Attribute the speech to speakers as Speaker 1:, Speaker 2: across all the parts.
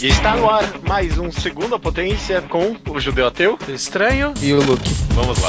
Speaker 1: E está no ar mais um Segunda Potência com o Judeu Ateu.
Speaker 2: Estranho.
Speaker 3: E o Luke.
Speaker 1: Vamos lá.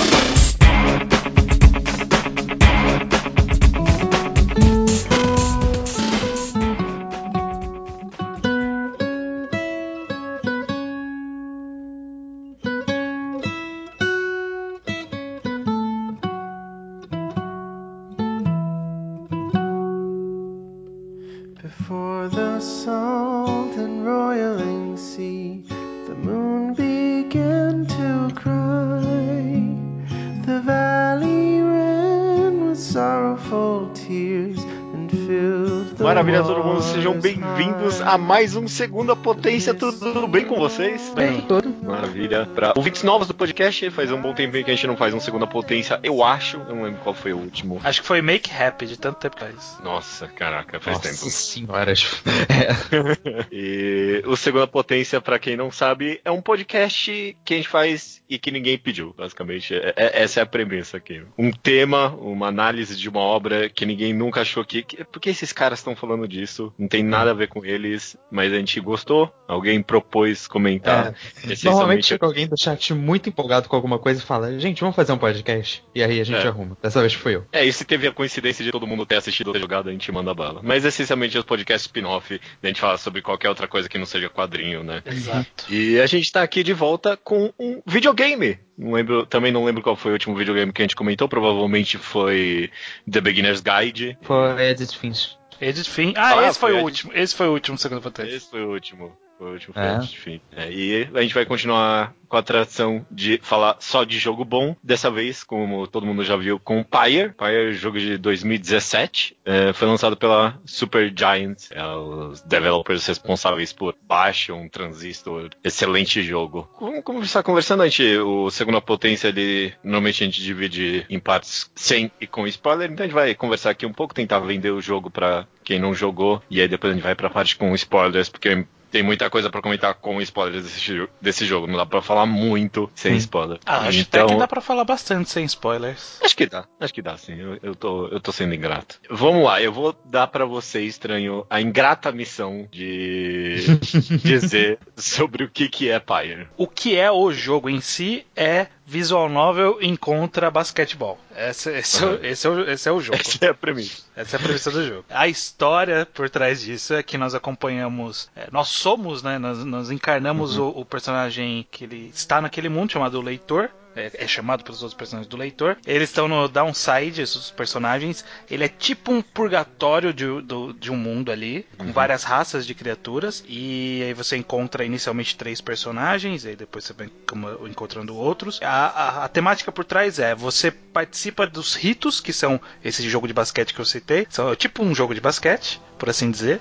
Speaker 1: A mais um Segunda Potência. Tudo bem com vocês?
Speaker 2: Bem.
Speaker 3: Todo.
Speaker 1: Maravilha. Para ouvintes novos do podcast, faz um bom tempo que a gente não faz um Segunda Potência, eu acho. Eu não lembro qual foi o último.
Speaker 2: Acho que foi Make Happy de tanto tempo atrás.
Speaker 1: Nossa, caraca, faz
Speaker 3: Nossa
Speaker 1: tempo.
Speaker 3: senhoras. É.
Speaker 1: E o Segunda Potência, pra quem não sabe, é um podcast que a gente faz e que ninguém pediu, basicamente. É- é- essa é a premissa aqui. Um tema, uma análise de uma obra que ninguém nunca achou que. que por que esses caras estão falando disso? Não tem nada a ver com eles, mas a gente gostou. Alguém propôs comentar.
Speaker 3: É. Normalmente
Speaker 1: Essencialmente,
Speaker 3: chega alguém do chat muito empolgado com alguma coisa e fala: Gente, vamos fazer um podcast. E aí a gente
Speaker 1: É.
Speaker 3: arruma. Dessa vez fui eu.
Speaker 1: É, e se teve a coincidência de todo mundo ter assistido a jogada, a gente manda bala. Mas essencialmente é o podcast spin-off, a gente fala sobre qualquer outra coisa que não seja quadrinho, né?
Speaker 2: Exato.
Speaker 1: E a gente tá aqui de volta com um videogame. Não lembro, também não lembro qual foi o último videogame que a gente comentou, provavelmente foi The Beginner's Guide.
Speaker 3: Foi Edith Finch.
Speaker 2: Edith Finn. Ah,
Speaker 1: Ah,
Speaker 2: esse foi
Speaker 1: foi
Speaker 2: o último. Esse foi o último segundo potência.
Speaker 1: Esse foi o último. Foi o último,
Speaker 3: É.
Speaker 1: É, e a gente vai continuar com a tradição de falar só de jogo bom. Dessa vez, como todo mundo já viu, com Pyre. Pyre, jogo de 2017. É, foi lançado pela Super Giant, é, os developers responsáveis por Bastion, Transistor. Excelente jogo. Vamos começar conversando. A gente, o Segunda Potência, ele normalmente a gente divide em partes sem e com spoiler. Então a gente vai conversar aqui um pouco, tentar vender o jogo pra quem não jogou. E aí depois a gente vai pra parte com spoilers, porque tem muita coisa pra comentar com spoilers desse, desse jogo. Não dá pra falar muito sem
Speaker 3: Sim.
Speaker 1: spoiler.
Speaker 2: Ah, acho
Speaker 1: então,
Speaker 2: até que dá pra falar bastante sem spoilers.
Speaker 1: Acho que dá, acho que dá sim. Eu, eu, tô, eu tô sendo ingrato. Vamos lá, eu vou dar pra você, estranho, a ingrata missão de dizer sobre o que, que é Pyre.
Speaker 2: O que é o jogo em si é visual novel encontra basquetebol. Esse, esse, é o-
Speaker 1: Uhum.
Speaker 2: esse, é, o, esse é o jogo.
Speaker 1: Essa é a premissa.
Speaker 2: Essa é a premissa do jogo. A história por trás disso é que nós acompanhamos. é, nós somos, né? Nós, nós encarnamos o, o personagem que ele está naquele mundo chamado Leitor. É, é chamado pelos outros personagens do Leitor. Eles estão no downside, esses personagens. Ele é tipo um purgatório de, do- de um mundo ali, com várias raças de criaturas. E aí você encontra inicialmente três personagens, e aí depois você vai como- encontrando outros. A, a- a temática por trás é: você participa dos ritos, que são esse jogo de basquete que eu citei. São é tipo um jogo de basquete, por assim dizer.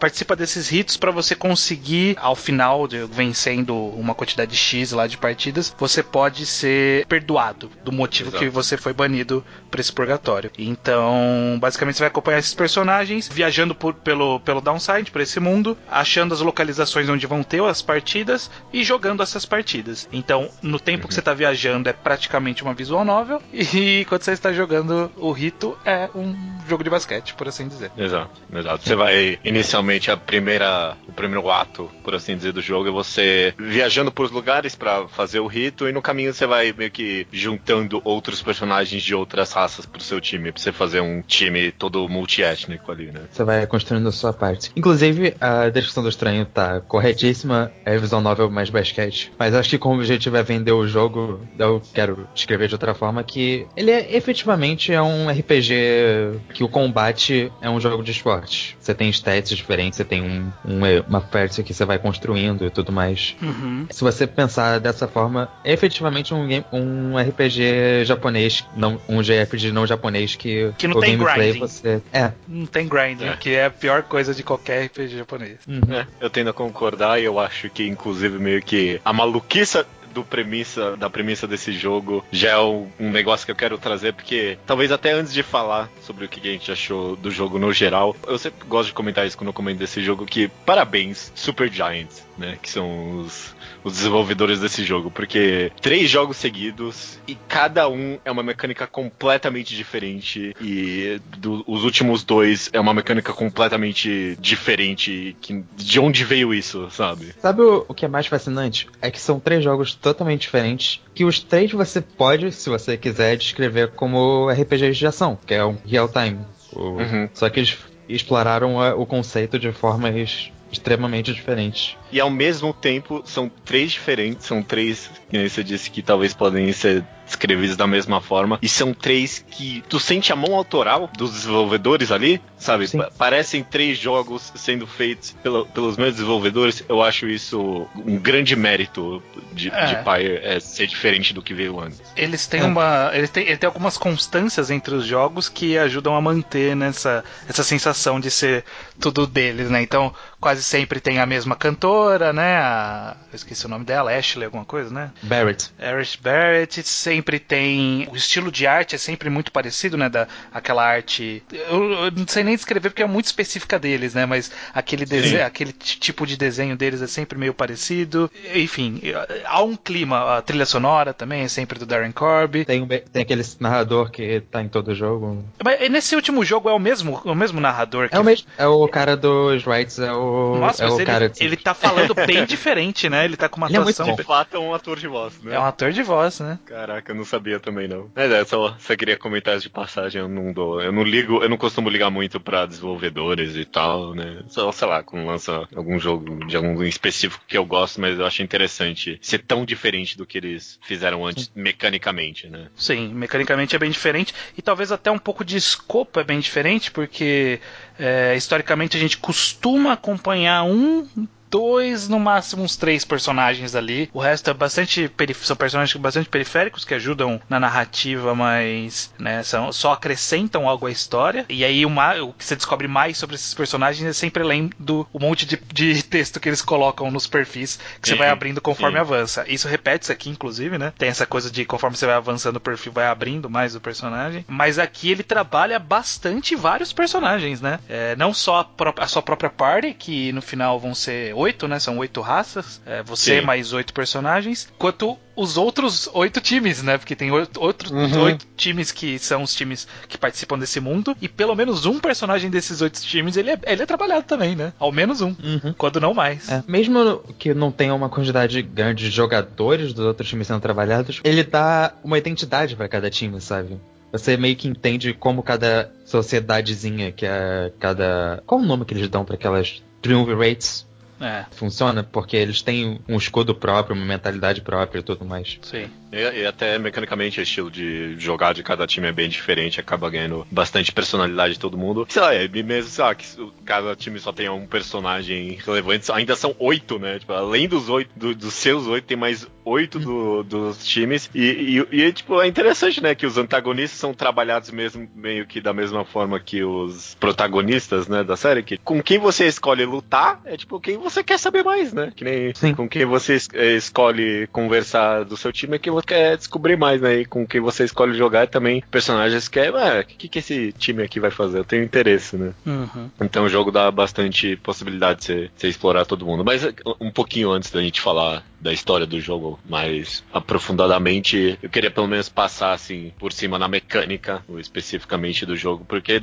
Speaker 2: Participa desses ritos para você conseguir, ao final, de, vencendo uma quantidade X lá de partidas, você pode ser perdoado do motivo
Speaker 1: Exato.
Speaker 2: que você foi banido para esse purgatório. Então, basicamente, você vai acompanhar esses personagens viajando por- pelo, pelo downside, por esse mundo, achando as localizações onde vão ter as partidas e jogando essas partidas. Então, no tempo que você está viajando, é praticamente uma visual novel, e quando você está jogando o rito, é um jogo de basquete, por assim dizer.
Speaker 1: Exato, exato. Você vai inicialmente a primeira, o primeiro ato, por assim dizer, do jogo é você viajando por lugares pra fazer o rito e no caminho você vai meio que juntando outros personagens de outras raças pro seu time, pra você fazer um time todo multiétnico ali, né?
Speaker 3: Você vai construindo a sua parte. Inclusive, a descrição do estranho tá corretíssima. É visual novel mais basquete. Mas acho que como o objetivo é vender o jogo, eu quero descrever de outra forma que ele é efetivamente é um RPG que o combate é um jogo de esporte. Você tem stats diferentes, você tem um, um, uma parte que você vai construindo e tudo mais.
Speaker 2: Uhum.
Speaker 3: Se você pensar dessa forma, é efetivamente um, game- um RPG japonês, não, um JRPG não japonês que,
Speaker 2: Que não
Speaker 3: o
Speaker 2: tem
Speaker 3: gameplay
Speaker 2: grinding.
Speaker 3: você. É.
Speaker 2: Não tem grinding,
Speaker 1: É.
Speaker 2: que é a pior coisa de qualquer RPG japonês.
Speaker 3: Uhum.
Speaker 1: É, eu tendo a concordar e eu acho que, inclusive, meio que a maluquice do premissa, da premissa desse jogo já é um, negócio que eu quero trazer, porque talvez até antes de falar sobre o que a gente achou do jogo no geral, eu sempre gosto de comentar isso quando eu comento desse jogo, que parabéns, Super Giants, né? Que são os, os desenvolvedores desse jogo, porque três jogos seguidos e cada um é uma mecânica completamente diferente e do- os últimos dois é uma mecânica completamente diferente. Que, de onde veio isso, sabe?
Speaker 3: Sabe o, o que é mais fascinante? É que são três jogos totalmente diferentes, que os três você pode, se você quiser, descrever como RPGs de ação, que é um real time. O-
Speaker 1: Uhum.
Speaker 3: Só que eles exploraram o conceito de formas extremamente diferentes.
Speaker 1: E ao mesmo tempo são três diferentes, são três, que nem você disse que talvez podem ser descrevidos da mesma forma, e são três que tu sente a mão autoral dos desenvolvedores ali, sabe? Pa- parecem três jogos sendo feitos pelo- pelos mesmos desenvolvedores. Eu acho isso um grande mérito de,
Speaker 2: É.
Speaker 1: de Pyre é ser diferente do que veio antes.
Speaker 2: Eles têm
Speaker 3: É.
Speaker 2: uma. Eles têm, ele tem algumas constâncias entre os jogos que ajudam a manter nessa essa sensação de ser tudo deles, né? Então, quase sempre tem a mesma cantora, né? A, eu esqueci o nome dela, Ashley, alguma coisa, né?
Speaker 3: Barrett.
Speaker 2: Eric Barrett sempre tem. O estilo de arte é sempre muito parecido, né? Da, aquela arte. Eu, eu não sei nem descrever porque é muito específica deles, né? Mas aquele, dese- aquele tipo de desenho deles é sempre meio parecido. Enfim, há um clima. A trilha sonora também é sempre do Darren Corby.
Speaker 3: Tem, um tem aquele narrador que tá em todo jogo.
Speaker 2: Mas nesse último jogo é o mesmo, o mesmo narrador que.
Speaker 3: É o mesmo. É o cara dos rights, é o.
Speaker 2: Nossa,
Speaker 3: é
Speaker 2: mas
Speaker 3: o
Speaker 2: ele,
Speaker 3: cara de-
Speaker 2: ele tá falando bem diferente, né? Ele tá com uma
Speaker 3: Ele é muito
Speaker 2: atuação.
Speaker 3: bom.
Speaker 1: De fato, é um ator de voz, né?
Speaker 2: É um ator de voz, né?
Speaker 1: Caraca, eu não sabia também não. Mas é, só, só queria comentar isso de passagem, eu não dou, eu não ligo, eu não costumo ligar muito pra desenvolvedores e tal, né? Só, sei lá, quando lança algum jogo de algum específico que eu gosto, mas eu acho interessante ser tão diferente do que eles fizeram antes mecanicamente, né?
Speaker 2: Sim, mecanicamente é bem diferente e talvez até um pouco de escopo é bem diferente, porque é, historicamente a gente costuma acompanhar um. Dois, no máximo uns três personagens ali. O resto é bastante são personagens bastante periféricos que ajudam na narrativa, mas né, são, só acrescentam algo à história. E aí uma, o que você descobre mais sobre esses personagens é sempre além do o monte de, de texto que eles colocam nos perfis que você vai abrindo conforme avança. Isso repete-se aqui, inclusive, né? Tem essa coisa de conforme você vai avançando o perfil, vai abrindo mais o personagem. Mas aqui ele trabalha bastante vários personagens, né? É, não só a, a sua própria party, que no final vão ser oito, né? São oito raças. É, você
Speaker 1: Sim.
Speaker 2: mais oito personagens. Quanto os outros oito times, né? Porque tem oito, outros
Speaker 3: Uhum.
Speaker 2: oito times que são os times que participam desse mundo. E pelo menos um personagem desses oito times, ele é, ele é trabalhado também, né? Ao menos um.
Speaker 3: Uhum.
Speaker 2: Quando não mais.
Speaker 3: É, mesmo que não tenha uma quantidade grande de jogadores dos outros times sendo trabalhados, ele dá uma identidade pra cada time, sabe? Você meio que entende como cada sociedadezinha, que é cada. Qual o nome que eles dão pra aquelas triumvirates?
Speaker 2: É,
Speaker 3: Funciona porque eles têm um escudo próprio, uma mentalidade própria e tudo mais.
Speaker 2: sim.
Speaker 1: E, e até mecanicamente o estilo de jogar de cada time é bem diferente, acaba ganhando bastante personalidade de todo mundo. Sei lá, é mesmo, sei lá, que cada time só tenha um personagem relevante, ainda são oito, né? Tipo, além dos oito, do- dos seus oito, tem mais oito do- dos times. E, e, e, tipo, é interessante, né? Que os antagonistas são trabalhados mesmo, meio que da mesma forma que os protagonistas, né, da série. Que com quem você escolhe lutar é tipo quem você quer saber mais, né? Que nem
Speaker 3: Sim.
Speaker 1: com quem você es- eh, escolhe conversar do seu time é quem você quer descobrir mais, né? E com quem você escolhe jogar também personagens que é, o que, que esse time aqui vai fazer? Eu tenho interesse, né?
Speaker 2: Uhum.
Speaker 1: Então o jogo dá bastante possibilidade de você, você explorar todo mundo. Mas um pouquinho antes da gente falar da história do jogo mais aprofundadamente, eu queria pelo menos passar assim por cima na mecânica, especificamente do jogo, porque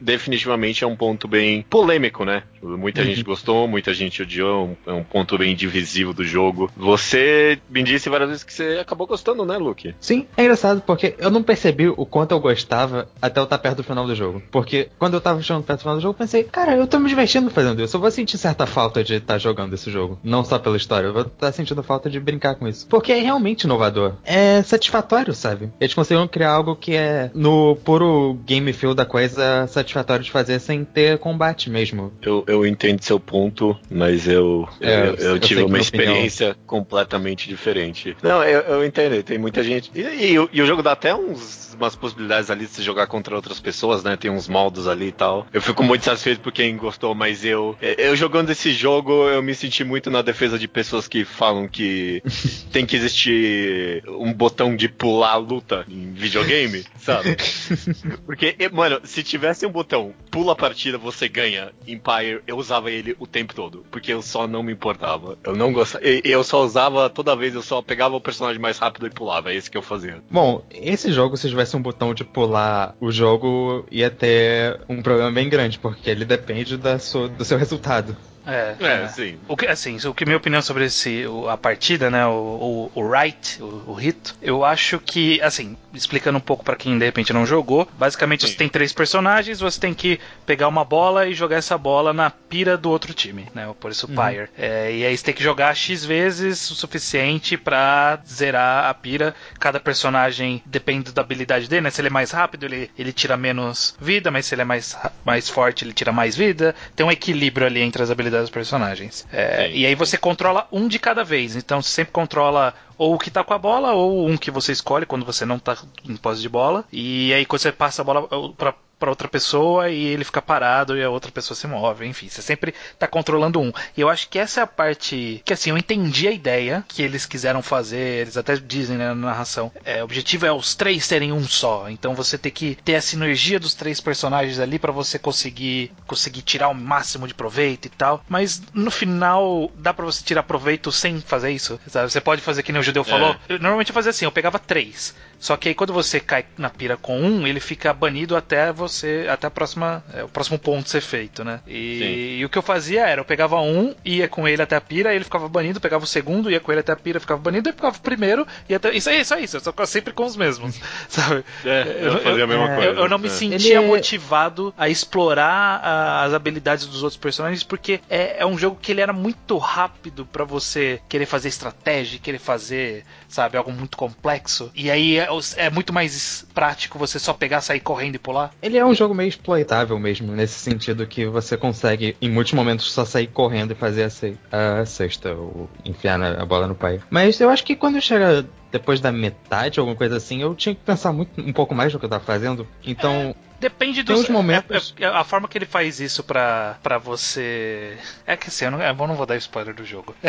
Speaker 1: definitivamente, é um ponto bem polêmico, né? Muita
Speaker 3: Uhum.
Speaker 1: gente gostou, muita gente odiou, é um ponto bem divisivo do jogo. Você me disse várias vezes que você acabou gostando, né, Luke?
Speaker 3: Sim, é engraçado porque eu não percebi o quanto eu gostava até eu estar perto do final do jogo. Porque quando eu tava chegando perto do final do jogo, eu pensei, cara, eu tô me divertindo fazendo isso. Eu vou sentir certa falta de estar jogando esse jogo. Não só pela história, eu vou estar sentindo falta de brincar com isso. Porque é realmente inovador. É satisfatório, sabe? Eles conseguiram criar algo que é no puro game feel da coisa satisfatório de fazer sem ter combate mesmo.
Speaker 1: Eu, eu entendo seu ponto, mas eu,
Speaker 3: É,
Speaker 1: eu,
Speaker 3: eu
Speaker 1: tive uma experiência completamente diferente. Não, eu, eu entendo, tem muita gente. E, e e o jogo dá até uns, umas possibilidades ali de se jogar contra outras pessoas, né? Tem uns modos ali e tal. Eu fico muito satisfeito por quem gostou, mas eu, eu jogando esse jogo, eu me senti muito na defesa de pessoas que falam que tem que existir um botão de pular a luta em videogame, sabe? Porque, mano, se tivesse um botão pula a partida, você ganha Empire, eu usava ele o tempo todo. Porque eu só não me importava. Eu não gostava. Eu só usava toda vez, eu só pegava o personagem mais rápido e pulava. É isso que eu fazia.
Speaker 3: Bom, esse jogo, se tivesse um botão de pular o jogo, ia ter um problema bem grande, porque ele depende da sua- do seu resultado.
Speaker 2: É,
Speaker 1: É, sim.
Speaker 2: O que, assim, o que minha opinião sobre esse, o- a partida, né, o, o, o right, o, o rito, eu acho que, assim, explicando um pouco pra quem de repente não jogou, basicamente
Speaker 1: Sim.
Speaker 2: você tem três personagens, você tem que pegar uma bola e jogar essa bola na pira do outro time, né, por isso Pyre. É, e aí você tem que jogar X vezes o suficiente pra zerar a pira. Cada personagem depende da habilidade dele, né, se ele é mais rápido, ele, ele tira menos vida, mas se ele é mais, mais forte, ele tira mais vida. Tem um equilíbrio ali entre as habilidades dos personagens. É, e aí você controla um de cada vez. Então você sempre controla ou o que tá com a bola, ou um que você escolhe quando você não tá em posse de bola. E aí quando você passa a bola pra, pra outra pessoa e ele fica parado e a outra pessoa se move. Enfim, você sempre tá controlando um. E eu acho que essa é a parte que assim, eu entendi a ideia que eles quiseram fazer. Eles até dizem né, na narração. É, o objetivo é os três serem um só. Então você tem que ter a sinergia dos três personagens ali pra você conseguir conseguir tirar o máximo de proveito e tal. Mas no final dá pra você tirar proveito sem fazer isso. sabe? Você pode fazer que nem o judeu falou. Eu, normalmente eu fazia assim, eu pegava três. Só que aí quando você cai na pira com um, ele fica banido até você. Até a próxima. é, o próximo ponto ser feito, né? E, e o que eu fazia era, eu pegava um, ia com ele até a pira, ele ficava banido, pegava o segundo, ia com ele até a pira, ficava banido, e pegava o primeiro, e até. Isso aí, só isso, eu só ficava sempre com os mesmos. Sabe?
Speaker 1: É, eu fazia a mesma
Speaker 3: é,
Speaker 1: coisa.
Speaker 2: Eu, eu não me
Speaker 1: É.
Speaker 2: sentia
Speaker 3: Ele é-
Speaker 2: motivado a explorar a- as habilidades dos outros personagens, porque é, é um jogo que ele era muito rápido pra você querer fazer estratégia, querer fazer, sabe, algo muito complexo. E aí é, é muito mais prático você só pegar, sair correndo e pular.
Speaker 3: Ele é um jogo meio exploitável mesmo, nesse sentido que você consegue, em muitos momentos, só sair correndo e fazer a, a cesta, ou enfiar a bola no pai. Mas eu acho que quando chega depois da metade, alguma coisa assim, eu tinha que pensar muito, um pouco mais no que eu tava fazendo. Então,
Speaker 2: Depende dos
Speaker 3: momentos-
Speaker 2: é- é- a forma que ele faz isso pra, pra você. É que assim, eu não, eu não vou dar spoiler do jogo.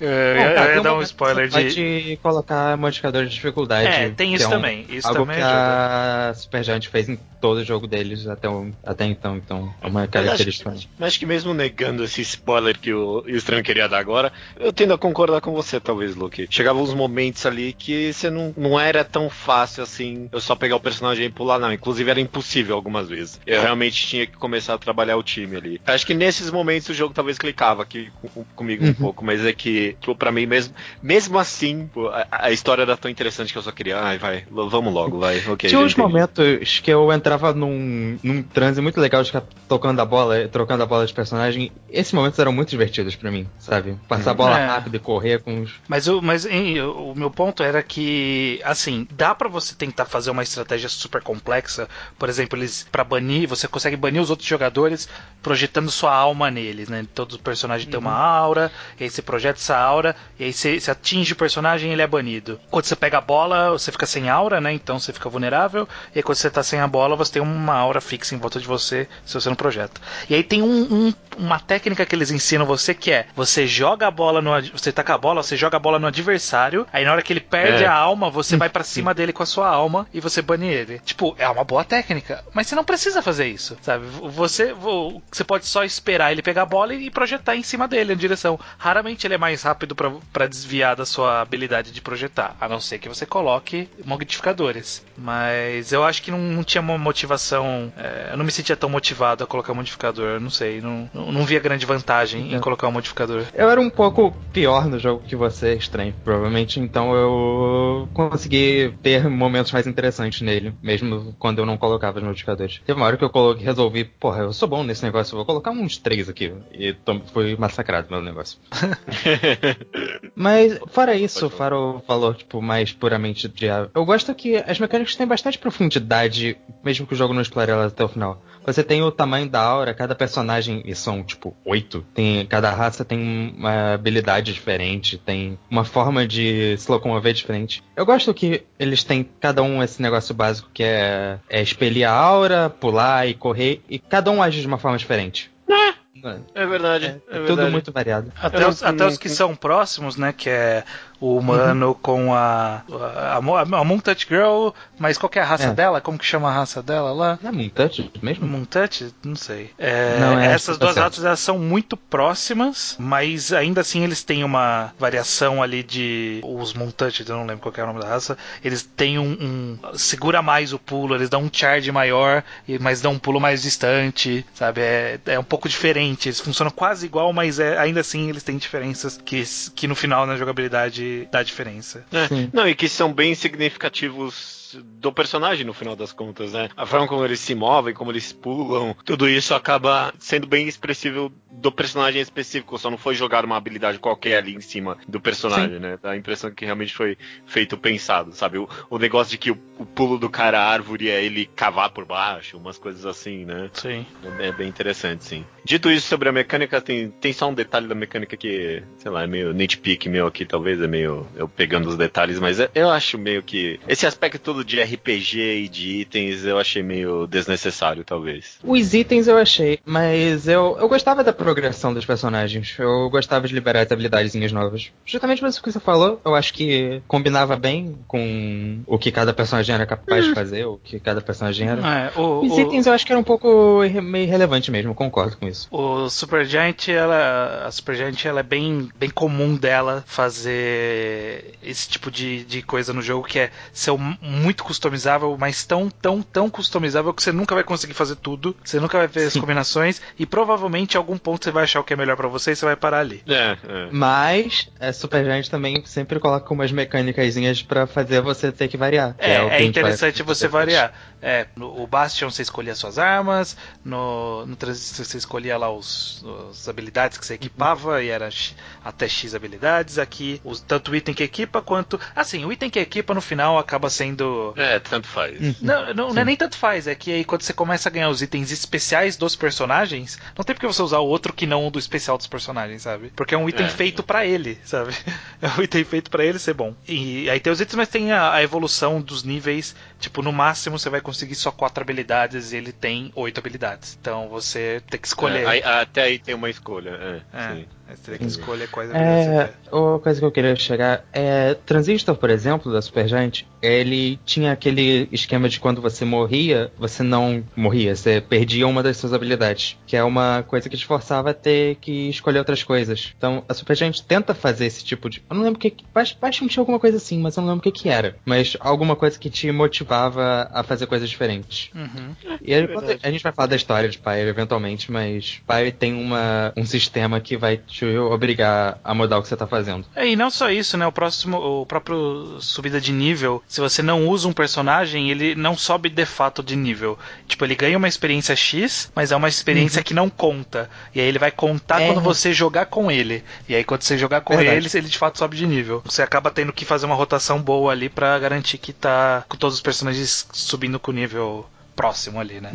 Speaker 2: eu,
Speaker 3: Bom,
Speaker 2: ia-
Speaker 3: cara,
Speaker 2: eu ia dar um spoiler de.
Speaker 3: Pode colocar modificador de dificuldade.
Speaker 2: É, tem isso
Speaker 3: é um-
Speaker 2: também. Isso
Speaker 3: algo
Speaker 2: também
Speaker 3: que
Speaker 2: ajuda.
Speaker 3: a Supergiant fez em todo o jogo deles até, o- até então. Então, é uma
Speaker 1: Mas
Speaker 3: característica.
Speaker 1: acho, mas acho que mesmo negando esse spoiler que o Estranho queria dar agora, eu tendo a concordar com você, talvez, Luke. Chegavam uns momentos ali que você não, não era tão fácil assim, eu só pegar o personagem e pular, não. Inclusive era impossível algumas vezes. Eu realmente tinha que começar a trabalhar o time ali. Acho que nesses momentos o jogo talvez clicava aqui com- comigo um
Speaker 3: Uhum.
Speaker 1: pouco, mas é que, tipo, pra mim mesmo, mesmo assim, a, a história era tão interessante que eu só queria, ai, vai, vamos logo, vai, ok.
Speaker 3: Tinha uns
Speaker 1: entendi.
Speaker 3: momentos que eu entrava num, num transe muito legal de ficar tocando a bola, trocando a bola de personagem. Esses momentos eram muito divertidos pra mim, sabe? Passar a bola
Speaker 2: É.
Speaker 3: rápido e correr com os.
Speaker 2: Mas, o, mas em- o meu ponto era que, assim, dá pra você tentar fazer uma estratégia super complexa. Por exemplo, eles para banir, você consegue banir os outros jogadores projetando sua alma neles, né? Todo personagem tem uma aura, e aí você projeta essa aura, e aí você, você atinge o personagem ele é banido. Quando você pega a bola, você fica sem aura, né? Então você fica vulnerável, e aí quando você tá sem a bola, você tem uma aura fixa em volta de você se você não projeta. E aí tem um- um- uma técnica que eles ensinam você que é: você joga a bola no. Você taca a bola, você joga a bola no adversário, aí na hora que ele perde
Speaker 1: É.
Speaker 2: a alma, você vai pra cima dele com a sua alma e você bane ele. Tipo, é uma boa técnica, mas você não precisa fazer isso, sabe? Você, vo- você pode só esperar ele pegar a bola e projetar em cima dele, na direção. Raramente ele é mais rápido pra- pra desviar da sua habilidade de projetar, a não ser que você coloque modificadores. Mas eu acho que não, não tinha uma motivação. é, eu não me sentia tão motivado a colocar modificador, eu não sei, não, não, via grande vantagem em
Speaker 3: Então.
Speaker 2: colocar um modificador.
Speaker 3: Eu era um pouco pior no jogo que você, estranho, provavelmente, então eu consegui ter momentos mais interessantes nele, mesmo quando eu não colocava os modificadores. Teve uma hora que eu coloquei, resolvi, porra, eu sou bom nesse negócio, eu vou colocar uns três aqui. E fui massacrado pelo negócio. Mas, fora isso,
Speaker 1: Pode
Speaker 3: fora o valor, tipo, mais puramente de. Eu gosto que as mecânicas têm bastante profundidade, mesmo que o jogo não explore elas até o final. Você tem o tamanho da aura, cada personagem, e são, tipo, oito. Tem, cada raça tem uma habilidade diferente, tem uma forma de se locomover diferente. Eu gosto que eles têm, cada um, esse negócio básico que é, é expelir a aura, pular e correr, e cada um age de uma forma diferente. Mano,
Speaker 1: É verdade.
Speaker 3: É,
Speaker 1: É,
Speaker 3: é tudo
Speaker 1: verdade.
Speaker 3: muito variado.
Speaker 2: Até, os, até os que são próximos, né? Que é o humano com a. A, a, a Moon Touch Girl. Mas qual que é a raça
Speaker 3: É.
Speaker 2: dela? Como que chama a raça dela lá?
Speaker 3: É mesmo?
Speaker 2: Moon Touch? Não sei. É,
Speaker 3: Não, é,
Speaker 2: essas
Speaker 3: tá
Speaker 2: duas
Speaker 3: certo.
Speaker 2: raças elas são muito próximas, mas ainda assim eles têm uma variação ali de. Os Moon Touch, eu não lembro qual que é o nome da raça. Eles têm um. um- segura mais o pulo, eles dão um charge maior, mas dão um pulo mais distante, sabe? É, é um pouco diferente. Eles funcionam quase igual, mas é, ainda assim eles têm diferenças que, que no final na jogabilidade dá diferença.
Speaker 1: É. Não, e que são bem significativos do personagem no final das contas, né? A forma como eles se movem, como eles pulam, tudo isso acaba sendo bem expressivo do personagem específico, só não foi jogar uma habilidade qualquer ali em cima do personagem, né? Dá a impressão que realmente foi feito pensado, sabe? O, o negócio de que o, o pulo do cara à árvore é ele cavar por baixo, umas coisas assim, né?
Speaker 2: Sim.
Speaker 1: É bem interessante, sim. Dito isso sobre a mecânica, tem, tem só um detalhe da mecânica que, sei lá, é meio nitpick meu aqui, talvez, é meio eu pegando os detalhes, mas é- eu acho meio que. Esse aspecto todo de RPG e de itens eu achei meio desnecessário, talvez.
Speaker 3: Os itens eu achei, mas eu, eu gostava da progressão dos personagens. Eu gostava de liberar as habilidadezinhas novas. Justamente por isso que você falou, eu acho que combinava bem com o que cada personagem era capaz de fazer, o que cada personagem era.
Speaker 2: É, o,
Speaker 3: Os
Speaker 2: o-
Speaker 3: itens eu acho que era um pouco meio irrelevante mesmo, concordo com isso.
Speaker 2: O Supergiant, ela, a Supergiant, ela é bem, bem comum dela fazer esse tipo de, de coisa no jogo que é ser um- muito customizável, mas tão, tão, tão customizável que você nunca vai conseguir fazer tudo, você nunca vai ver as combinações e provavelmente em algum ponto você vai achar o que é melhor pra você e você vai parar ali.
Speaker 1: É, é.
Speaker 3: Mas a Supergiant também sempre coloca umas mecânicazinhas pra fazer você ter que variar. que
Speaker 2: É, é
Speaker 3: vai-
Speaker 2: interessante você variar. É, no, o Bastion você escolhia suas armas, no, no Transistor você escolhia lá os, as habilidades que você equipava, e era até X habilidades. Aqui, os, tanto o item que equipa quanto. Assim, o item que equipa no final acaba sendo.
Speaker 1: É, tanto faz.
Speaker 2: Não, não, não é nem tanto faz, é que aí quando você começa a ganhar os itens especiais dos personagens, não tem porque você usar o outro que não o do especial dos personagens, sabe? Porque é um item
Speaker 1: É.
Speaker 2: feito pra ele, sabe? É um item feito pra ele ser bom. E aí tem os itens, mas tem a, a evolução dos níveis. Tipo, no máximo você vai conseguir só quatro habilidades e ele tem oito habilidades. Então você tem que escolher.
Speaker 1: É, aí- até aí tem uma escolha. É,
Speaker 2: É, você tem que escolher quais
Speaker 3: É, uma coisa que eu queria chegar é Transistor, por exemplo, da Supergiant, ele tinha aquele esquema de quando você morria, você não morria, você perdia uma das suas habilidades, que é uma coisa que te forçava a ter que escolher outras coisas. Então, a Supergiant tenta fazer esse tipo de, eu não lembro o que, acho que tinha alguma coisa assim, mas eu não lembro o que que era, mas alguma coisa que te motivava a fazer coisas diferentes.
Speaker 2: Uhum.
Speaker 3: E aí, quando- a gente vai falar da história de Pyre eventualmente, mas Pyre tem uma, um sistema que vai te obrigar a mudar o que você tá fazendo.
Speaker 2: É, e não só isso, né? O próximo, o próprio subida de nível, se você não usa um personagem, ele não sobe de fato de nível. Tipo, ele ganha uma experiência X, mas é uma experiência que não conta. E aí ele vai contar
Speaker 3: É.
Speaker 2: quando você jogar com ele. E aí quando você jogar com
Speaker 3: Verdade.
Speaker 2: ele, ele de fato sobe de nível. Você acaba tendo que fazer uma rotação boa ali pra garantir que tá com todos os personagens subindo com o nível próximo ali, né?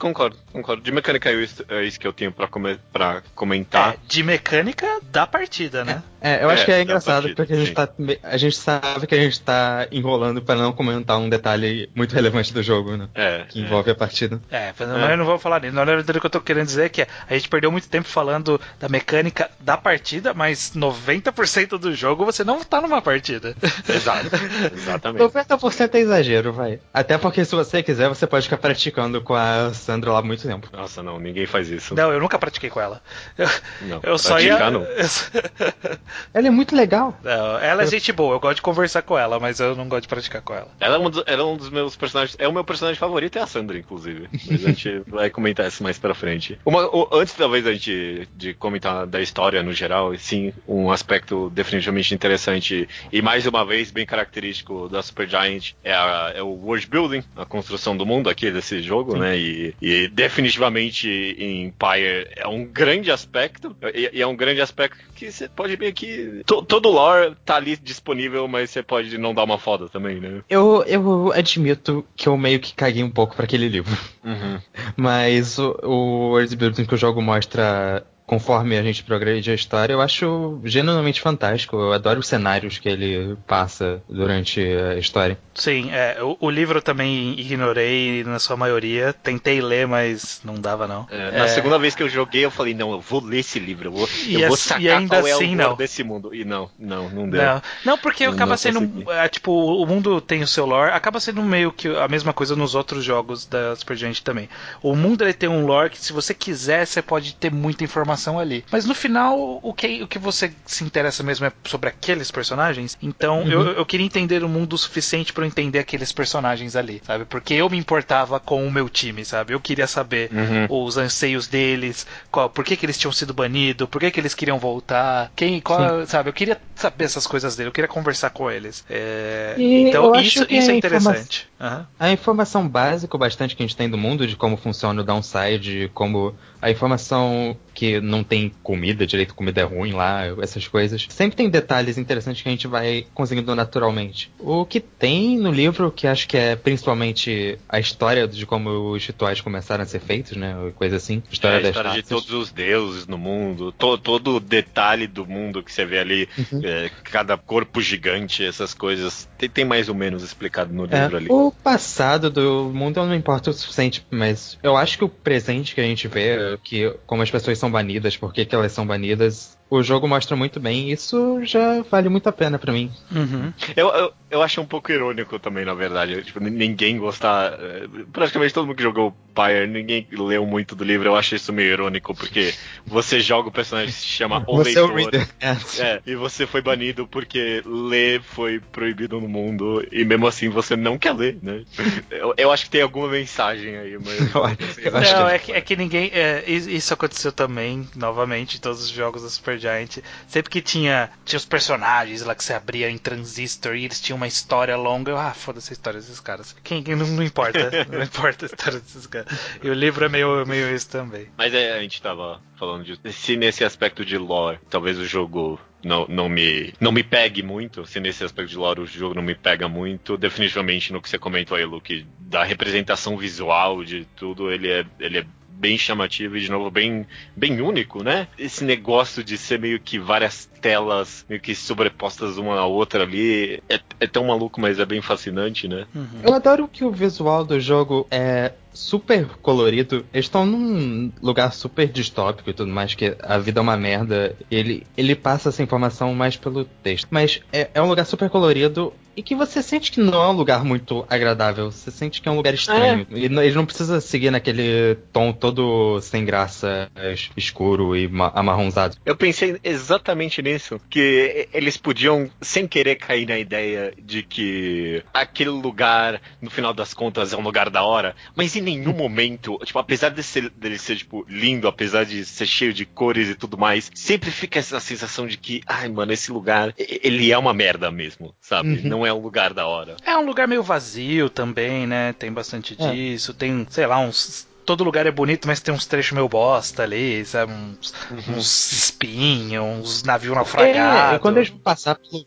Speaker 1: Concordo, concordo. De mecânica é isso, é isso que eu tenho pra, come- pra comentar.
Speaker 2: É, de mecânica da partida, né?
Speaker 3: É, eu
Speaker 1: É,
Speaker 3: acho que é engraçado
Speaker 1: partida,
Speaker 3: porque a gente,
Speaker 1: sim.
Speaker 3: tá, a gente sabe que a gente tá enrolando pra não comentar um detalhe muito relevante do jogo, né?
Speaker 1: É,
Speaker 3: Que
Speaker 1: é.
Speaker 3: envolve a partida.
Speaker 2: É, mas não, eu não vou falar nisso. Na verdade, o que eu tô querendo dizer é que a gente perdeu muito tempo falando da mecânica da partida, mas 90% do jogo você não tá numa partida.
Speaker 1: Exato, exatamente.
Speaker 3: 90% é exagero, vai. Até porque se você quiser, você pode ficar praticando com a Sandra lá há muito tempo.
Speaker 1: Nossa, não, ninguém faz isso.
Speaker 2: Não, eu nunca pratiquei com ela. Eu,
Speaker 1: Não,
Speaker 2: eu só ia.
Speaker 1: não.
Speaker 2: eu
Speaker 3: Ela é muito legal.
Speaker 2: Não, ela é gente boa, eu gosto de conversar com ela, mas eu não gosto de praticar com ela.
Speaker 1: Ela é, um dos, ela é um dos meus personagens. É o meu personagem favorito, é a Sandra, inclusive. Mas a gente vai comentar isso mais pra frente. Uma- o- antes, talvez, a gente de comentar da história no geral, e sim, um aspecto definitivamente interessante e mais uma vez bem característico da Supergiant é, a- é o world building, a construção do mundo aqui desse jogo, né? E, e definitivamente em Empire é um grande aspecto, e, e é um grande aspecto que você pode ver que to- todo o lore tá ali disponível, mas você pode não dar uma foda também, né?
Speaker 3: Eu, eu admito que eu meio que caguei um pouco pra aquele livro.
Speaker 1: Uhum.
Speaker 3: Mas o, o world building que o jogo mostra conforme a gente progride a história, eu acho genuinamente fantástico. Eu adoro os cenários que ele passa durante a história.
Speaker 2: Sim, é, o, o livro eu também ignorei na sua maioria. Tentei ler, mas não dava não.
Speaker 1: É, na
Speaker 2: É,
Speaker 1: segunda vez que eu joguei, eu falei, não, eu vou ler esse livro, eu vou,
Speaker 2: E
Speaker 1: eu vou
Speaker 2: assim-
Speaker 1: sacar
Speaker 2: e ainda
Speaker 1: qual é
Speaker 2: assim,
Speaker 1: o lore
Speaker 2: não.
Speaker 1: desse mundo. E não, não, não deu.
Speaker 2: Não, não porque
Speaker 1: Eu
Speaker 2: acaba
Speaker 1: não
Speaker 2: sendo. é, tipo, o mundo tem o seu lore, acaba sendo meio que a mesma coisa nos outros jogos da Supergiant também. O mundo ele tem um lore que, se você quiser, você pode ter muita informação ali. Mas no final, o que, o que você se interessa mesmo é sobre aqueles personagens. Então eu, eu queria entender o mundo o suficiente para eu entender aqueles personagens ali, sabe? Porque eu me importava com o meu time, sabe? Eu queria saber
Speaker 1: Uhum.
Speaker 2: os anseios deles, qual, por que, que eles tinham sido banidos, por que, que eles queriam voltar, quem, qual, sabe? Eu queria saber essas coisas dele, eu queria conversar com eles. É, então isso, isso é
Speaker 3: a informa-
Speaker 2: interessante. Aham.
Speaker 3: A informação básica, o bastante que a gente tem do mundo, de como funciona o downside, como a informação que não tem comida, direito comida é ruim lá, essas coisas. Sempre tem detalhes interessantes que a gente vai conseguindo naturalmente. O que tem no livro, que acho que é principalmente a história de como os rituais começaram a ser feitos, né? Coisa assim.
Speaker 1: É,
Speaker 3: História
Speaker 1: a
Speaker 3: das
Speaker 1: história de
Speaker 3: raças.
Speaker 1: todos os deuses no mundo, to- todo o detalhe do mundo que você vê ali,
Speaker 3: Uhum.
Speaker 1: É, cada corpo gigante, essas coisas, tem, tem mais ou menos explicado no
Speaker 3: É,
Speaker 1: livro ali.
Speaker 3: o passado do mundo não importa o suficiente, mas eu acho que o presente que a gente vê, que como as pessoas são banidas, por que elas são banidas, o jogo mostra muito bem. Isso já vale muito a pena pra mim.
Speaker 2: Uhum.
Speaker 1: Eu, eu, eu acho um pouco irônico também, na verdade. Tipo, ninguém gostar. é, Praticamente todo mundo que jogou Pyre, ninguém leu muito do livro. Eu acho isso meio irônico, porque você joga o personagem que se chama O
Speaker 3: Você é o
Speaker 1: Leitor.
Speaker 3: reader. É.
Speaker 1: É, e você foi banido porque ler foi proibido no mundo, e mesmo assim você não quer ler, né? Eu, eu acho que tem alguma mensagem aí, mas.
Speaker 3: Eu acho- eu
Speaker 2: Não,
Speaker 3: que-
Speaker 2: é que, é que ninguém. é, is- isso aconteceu também, novamente, em todos os jogos da Supergiant. Sempre que tinha, tinha os personagens lá que você abria em Transistor e eles tinham uma história longa, eu, ah, foda-se a história desses caras. Quem, quem- não, não importa, não importa a história desses caras. E o livro é meio, meio isso também.
Speaker 1: Mas é, a gente tava falando disso. Se nesse aspecto de lore, talvez o jogo não, não, me, não me pegue muito, se nesse aspecto de lore o jogo não me pega muito, definitivamente no que você comentou aí, Luke, da representação visual de tudo, ele é, ele é bem chamativo e, de novo, bem, bem único, né? Esse negócio de ser meio que várias telas meio que sobrepostas uma à outra ali é, é tão maluco, mas é bem fascinante, né?
Speaker 2: Uhum.
Speaker 3: Eu adoro que o visual do jogo é super colorido. Eles estão num lugar super distópico e tudo mais, que a vida é uma merda. Ele, ele passa essa informação mais pelo texto. Mas é, é um lugar super colorido e que você sente que não é um lugar muito agradável. Você sente que é um lugar estranho. E não- ele não precisa seguir naquele tom todo sem graça, es- escuro e ma- amarronzado.
Speaker 1: Eu pensei exatamente nisso, que eles podiam, sem querer, cair na ideia de que aquele lugar, no final das contas, é um lugar da hora, mas em nenhum momento, tipo, apesar de ser, dele ser, tipo, lindo, apesar de ser cheio de cores e tudo mais, sempre fica essa sensação de que, ai, mano, esse lugar, ele é uma merda mesmo, sabe?
Speaker 3: Uhum.
Speaker 1: Não é um lugar da hora.
Speaker 2: É um lugar meio vazio também, né? Tem bastante
Speaker 3: É.
Speaker 2: disso. Tem, sei lá, uns. Todo lugar é bonito, mas tem uns trechos meio bosta ali, sabe? Uns, uns espinhos, uns navios naufragados.
Speaker 3: É, e quando eles passar pelo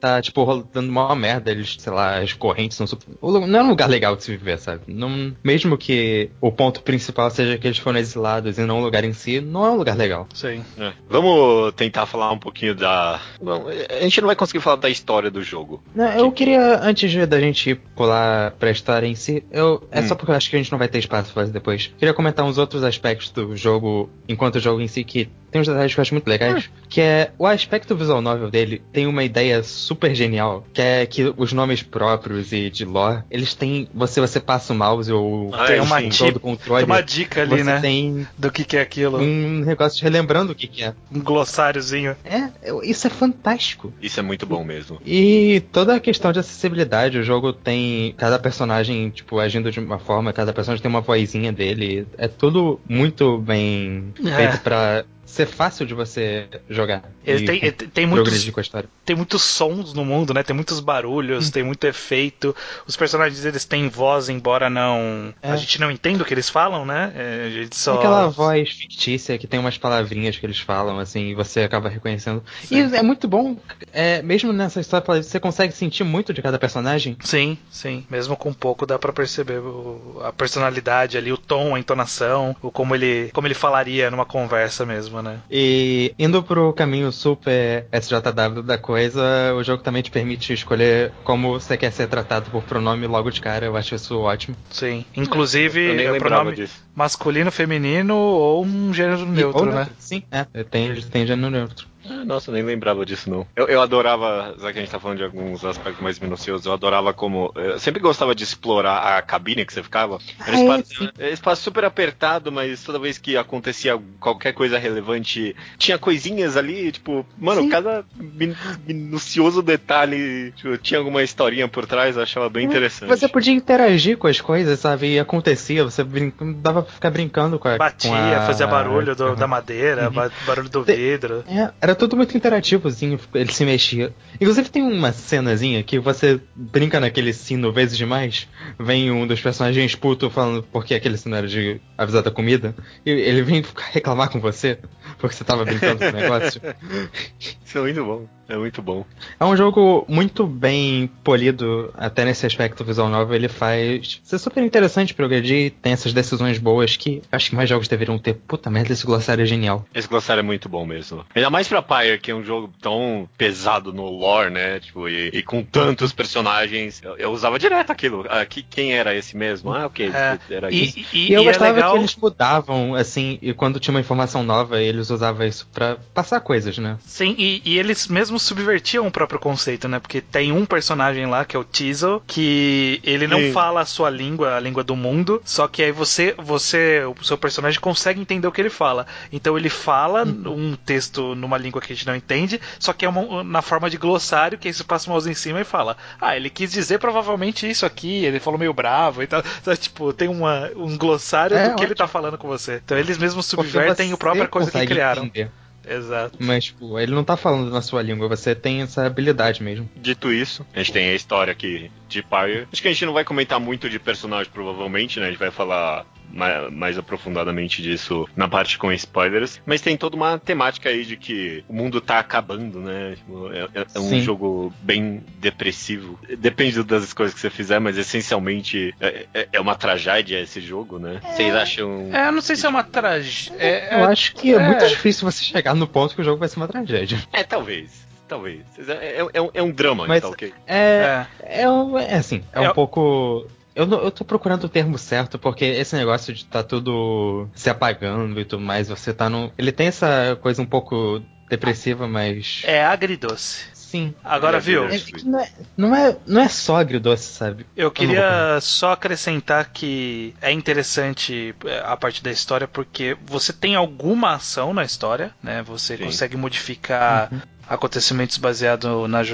Speaker 3: tá, tipo, rolando uma merda, eles, sei lá, as correntes são super... Não é um lugar legal de se viver, sabe? Não, mesmo que o ponto principal seja que eles foram exilados e não o lugar em si, não é um lugar legal.
Speaker 2: Sim.
Speaker 1: É. Vamos tentar falar um pouquinho da. Bom, a gente não vai conseguir falar da história do jogo.
Speaker 3: Não, eu queria, antes de- da gente pular pra história em si, eu, é
Speaker 1: Hum.
Speaker 3: só porque eu acho que a gente não vai ter espaço pra fazer depois. Queria comentar uns outros aspectos do jogo, enquanto o jogo em si, que tem uns detalhes que eu acho muito legais. Que é o aspecto visual novel dele tem uma ideia super genial, que é que os nomes próprios e de lore, eles têm. Você, você passa o mouse ou
Speaker 1: Ah,
Speaker 2: Tem
Speaker 1: é,
Speaker 2: uma dica.
Speaker 3: todo o controle.
Speaker 2: Tem uma dica ali, né?
Speaker 3: tem
Speaker 2: Do que, que é aquilo.
Speaker 3: um negócio de relembrando o que, que é.
Speaker 2: Um glossáriozinho.
Speaker 3: É, isso é fantástico.
Speaker 1: Isso é muito bom mesmo.
Speaker 3: E toda a questão de acessibilidade, o jogo tem cada personagem, tipo, agindo de uma forma, cada personagem tem uma vozinha dele. É tudo muito bem
Speaker 2: É.
Speaker 3: feito pra ser fácil de você jogar.
Speaker 2: Ele tem, ele tem muitos,
Speaker 3: com a história.
Speaker 2: tem muitos sons no mundo, né? Tem muitos barulhos, tem muito efeito. Os personagens eles têm voz, embora não.
Speaker 3: É.
Speaker 2: A gente não entenda o que eles falam, né? É, a gente só.
Speaker 3: Aquela voz fictícia que tem umas palavrinhas que eles falam, assim, e você acaba reconhecendo. E é muito bom, é, mesmo nessa história, você consegue sentir muito de cada personagem.
Speaker 2: Sim, sim. Mesmo com pouco dá pra perceber o- a personalidade ali, o tom, a entonação, o como ele, como ele falaria numa conversa mesmo. Né?
Speaker 3: E indo pro caminho super SJW da coisa, o jogo também te permite escolher como você quer ser tratado por pronome logo de cara. Eu acho isso ótimo.
Speaker 2: Sim. Inclusive, é pronome
Speaker 1: disso.
Speaker 2: masculino, feminino ou um gênero neutro,
Speaker 3: Ou
Speaker 2: né?
Speaker 3: Sim, é. Tem, tem gênero neutro.
Speaker 1: Ah, Nossa, eu nem lembrava disso, não. Eu, eu adorava, já que a gente tá falando de alguns aspectos mais minuciosos, eu adorava como. Eu sempre gostava de explorar a cabine que você ficava. Era um
Speaker 3: Ah, é,
Speaker 1: espaço, um espaço super apertado, mas toda vez que acontecia qualquer coisa relevante, tinha coisinhas ali, tipo, mano,
Speaker 3: Sim.
Speaker 1: cada min- minucioso detalhe, tipo, tinha alguma historinha por trás, eu achava bem interessante.
Speaker 3: Você podia interagir com as coisas, sabe? E acontecia, você brin... dava pra ficar brincando com a.
Speaker 2: Batia,
Speaker 3: com a-
Speaker 2: fazia barulho do- da madeira,
Speaker 3: Uhum.
Speaker 2: ba- barulho do vidro.
Speaker 3: É, era tudo muito interativozinho, ele se mexia. Inclusive tem uma cenazinha que você brinca naquele sino vezes demais, vem um dos personagens puto falando porque aquele sino era de avisar da comida, e ele vem reclamar com você, porque você tava brincando com o negócio.
Speaker 1: Isso é muito bom. É muito bom.
Speaker 3: É um jogo muito bem polido, até nesse aspecto visual novel, ele faz ser super interessante progredir, tem essas decisões boas que acho que mais jogos deveriam ter. Puta merda, esse glossário é genial.
Speaker 1: Esse glossário é muito bom mesmo. Ainda mais pra Pyre, que é um jogo tão pesado no lore, né? Tipo, e, e com tantos personagens. Eu, eu usava direto aquilo. Ah, que, quem era esse mesmo? Ah, ok.
Speaker 2: É,
Speaker 1: Era isso.
Speaker 2: E, e-
Speaker 3: E eu
Speaker 2: e é
Speaker 3: gostava
Speaker 2: legal.
Speaker 3: que eles mudavam, assim, e quando tinha uma informação nova, eles usavam isso pra passar coisas, né?
Speaker 2: Sim, e, e eles mesmos subvertiam o próprio conceito, né? Porque tem um personagem lá, que é o Teasel, que ele não
Speaker 1: Sim.
Speaker 2: fala a sua língua, a língua do mundo, só que aí você, você, o seu personagem consegue entender o que ele fala. Então ele fala um texto numa língua que a gente não entende, só que é uma- na forma de glossário, que aí você passa o mouse em cima e fala, ah, ele quis dizer provavelmente isso aqui, ele falou meio bravo e tal. Então, tipo, tem uma, um glossário
Speaker 3: É,
Speaker 2: do que ele tá falando com você. Então eles mesmos subvertem a própria coisa que criaram.
Speaker 3: entender.
Speaker 2: Exato.
Speaker 3: Mas, tipo, ele não tá falando na sua língua, você tem essa habilidade mesmo.
Speaker 1: Dito isso, a gente tem a história aqui de Pyre. Acho que a gente não vai comentar muito de personagem, provavelmente, né? A gente vai falar ma- mais aprofundadamente disso na parte com spoilers. Mas tem toda uma temática aí de que o mundo tá acabando, né? Tipo, É, é- é um
Speaker 3: Sim.
Speaker 1: jogo bem depressivo. Depende das escolhas que você fizer, mas essencialmente é, é- é uma tragédia esse jogo, né? Vocês acham.
Speaker 2: É, eu não sei se é uma tragédia. É,
Speaker 3: Eu
Speaker 2: é-
Speaker 3: acho que é,
Speaker 2: é.
Speaker 3: muito difícil você chegar no ponto que o jogo vai ser uma tragédia.
Speaker 1: É, talvez. Talvez. É, é- é um, é um drama,
Speaker 3: Mas-
Speaker 1: tá ok?
Speaker 3: É,
Speaker 2: é.
Speaker 3: é, um- é assim, é,
Speaker 2: É-
Speaker 3: um pouco. Eu, não- eu tô procurando o termo certo, porque esse negócio de tá tudo se apagando e tudo mais, você tá no. Ele tem essa coisa um pouco depressiva, mas.
Speaker 2: É agridoce.
Speaker 3: Sim.
Speaker 2: Agora,
Speaker 1: É,
Speaker 2: viu?
Speaker 1: é,
Speaker 3: que não, é, não, é, não é só agridoce, sabe?
Speaker 2: Eu queria só acrescentar que é interessante é, a parte da história porque você tem alguma ação na história, né? Você
Speaker 1: Sim.
Speaker 2: consegue modificar
Speaker 3: Uhum.
Speaker 2: Acontecimentos baseados